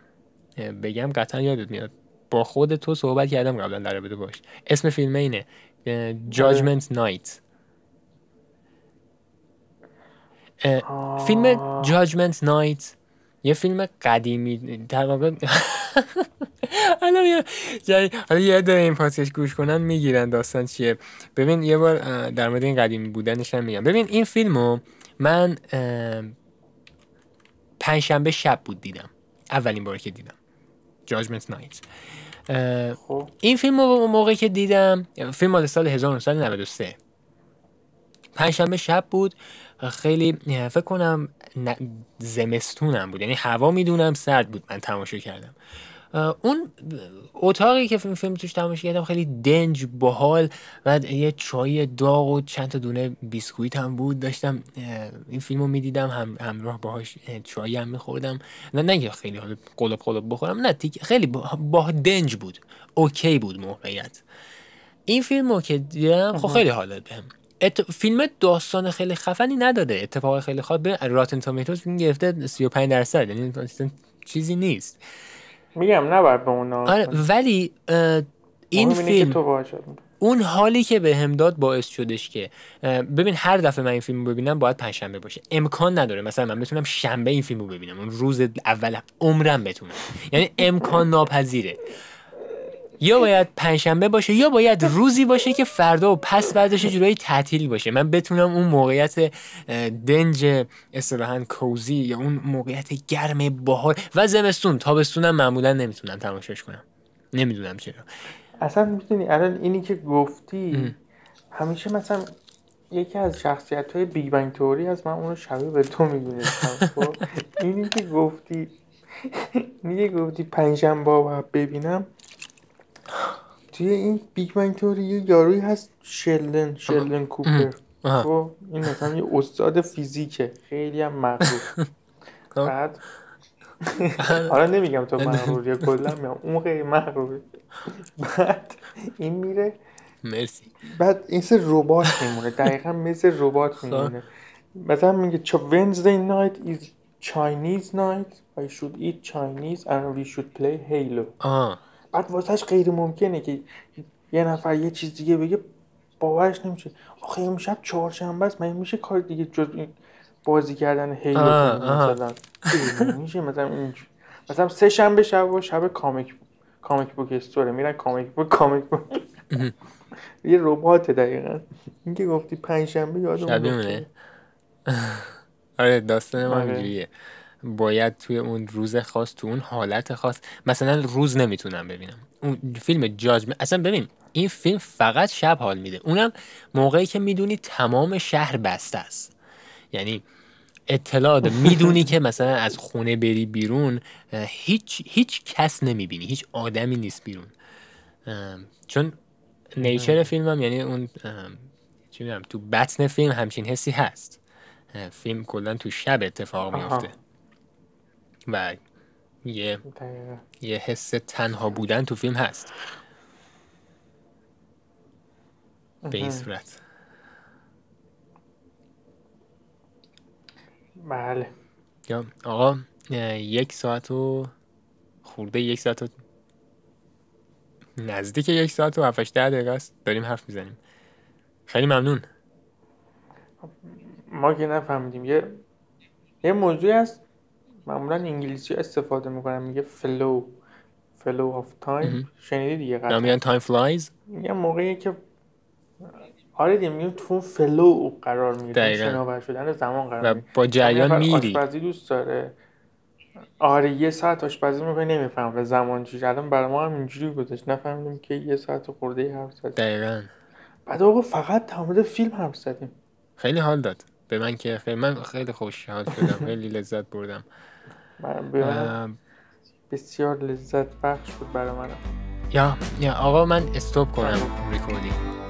Speaker 1: بگم قطعا یادت میاد. با خود تو صحبت کردم قبلا در رابطه باش. اسم فیلم اینه جاجمنت نایت فیلم
Speaker 2: آه.
Speaker 1: جاجمنت نایت یه فیلم قدیمی در واقع حالا یه جای حالا یه داره این پادکست گوش کنن می‌گیرن داستان چیه. ببین یه بار در مورد این قدیمی بودنش هم میگم. ببین این فیلمو من پنجشنبه شب بود دیدم. اولین بار که دیدم. جاجمنت نایت
Speaker 2: خب.
Speaker 1: این فیلم رو اون موقعی که دیدم فیلم مال سال 1993 پنجشنبه شب بود. خیلی فکر کنم زمستونم بود. یعنی هوا می‌دونم سرد بود. من تماشا کردم. اون اتاقی که فیلم فیلم توش تماشا کردم خیلی دنج باحال و یه چای داغ و چند تا دونه بیسکویت هم بود. داشتم این فیلم رو می‌دیدم. هم همراه باهاش اه، چای هم میخوردم. نه نه خیلی حالا قلب قلب بخورم. نه تیک- خیلی با, با دنج بود. اوکی بود موقعیت. این فیلم رو که دیدم خب خیلی حالت بهم. ات... فیلم داستان خیلی خفنی نداره اتفاق خیلی خواد به راتن تومیتوز گرفته 35 درصد. یعنی چیزی نیست.
Speaker 2: میگم نباید به اونا
Speaker 1: آره ولی این فیلم
Speaker 2: تو.
Speaker 1: اون حالی که به هم داد باعث شدش که ببین هر دفعه من این فیلم رو ببینم باید پنجشنبه باشه. امکان نداره. مثلا من بتونم شنبه این فیلم رو ببینم. اون روز اول عمرم بتونم. یعنی امکان ناپذیره. یا باید پنجشنبه باشه یا باید روزی باشه که فردا و پس بعدش جورایی تعطیل باشه. من بتونم اون موقعیت دنج اصطلاحا کوزی یا اون موقعیت گرم باحال و زمستون. تابستونم معمولا نمی‌تونم تماشاش کنم. نمی‌دونم چرا.
Speaker 2: اصلا می‌دونی الان اینی که گفتی همیشه مثلا یکی از شخصیت های Big Bang Theory از من اونو شبیه به تو می‌دونستم. خب اینی که گفتی که گفتی پنجشنبه ببینم. توی این Big Bang Theory یه یاروی هست شلدن شلدن کوپر. خب این مثلا یه استاد فیزیکه. خیلی هم مغرور. خب. بعد حالا نمیگم تو مغروری کلا میام اون خیلی مغروری بعد این میره.
Speaker 1: مرسی.
Speaker 2: بعد این سه ربات میمونه. دقیقا مثل ربات خب. میمونه. مثلا میگه Wednesday night is Chinese night. I should eat Chinese and we should play Halo.
Speaker 1: آه.
Speaker 2: بعد واسهش غیر ممکنه که یه نفر یه چیز دیگه بگه باورش نمیشه. آخه امشب چهارشنبه است من میشه کار دیگه جز این بازی کردن هیلو مثلا؟ میشه مثلا اینجور مثلا سه شنبه شب و شب کامیک کامیک بوک استوره. میرن کامیک بوک کامیک بوک. یه ربات دقیقا. این که گفتی پنج شنبه یادم
Speaker 1: آره داستان ما آره. اینجوریه. باید توی اون روز خاص تو اون حالت خاص. مثلا روز نمی‌تونم ببینم. اون فیلم جاج اصلا ببین این فیلم فقط شب حال میده. اونم موقعی که می‌دونی تمام شهر بسته است. یعنی اطلاع می‌دونی که مثلا از خونه بری بیرون هیچ هیچ کس نمی‌بینی. هیچ آدمی نیست بیرون. چون نیچر فیلم هم یعنی اون چی می‌دونم تو بطن فیلم همچین حسی هست. فیلم کلا تو شب اتفاق میفته و یه یه حس تنها بودن تو فیلم هست. به این صورت.
Speaker 2: بله.
Speaker 1: یا آقا یک ساعت و خورده یک ساعت و نزدیک یک ساعت و هفتش ده دقیقه است. داریم حرف می‌زنیم. خیلی ممنون.
Speaker 2: ما که نفهمیدیم. یه یه موضوعی هست معمولا انگلیسی استفاده می‌کنم میگه فلو flow of time شنیدی دیگه
Speaker 1: قطعا میگن time flies
Speaker 2: یه موقعی که آره دیگه میگم تو flow قرار می‌گیره شناور شدن زمان قرار
Speaker 1: و با جریان میری.
Speaker 2: آشپزی دوست داره. آره یه ساعت آشپزی می‌کنه نمیفهمه زمان چیز الان برای ما هم اینجوری گذاشت نفهمیدیم که یه ساعت خورده حرف زدیم.
Speaker 1: دقیقا.
Speaker 2: بعد آقا فقط تمام فیلم حرف زدیم.
Speaker 1: خیلی حال داد. به من که خیلی من خیلی خوشحال شدم. خیلی لذت بردم.
Speaker 2: من بسیار لذت بخش بود برای من
Speaker 1: یا یا آقا من استوب کنم ریکوردینگ.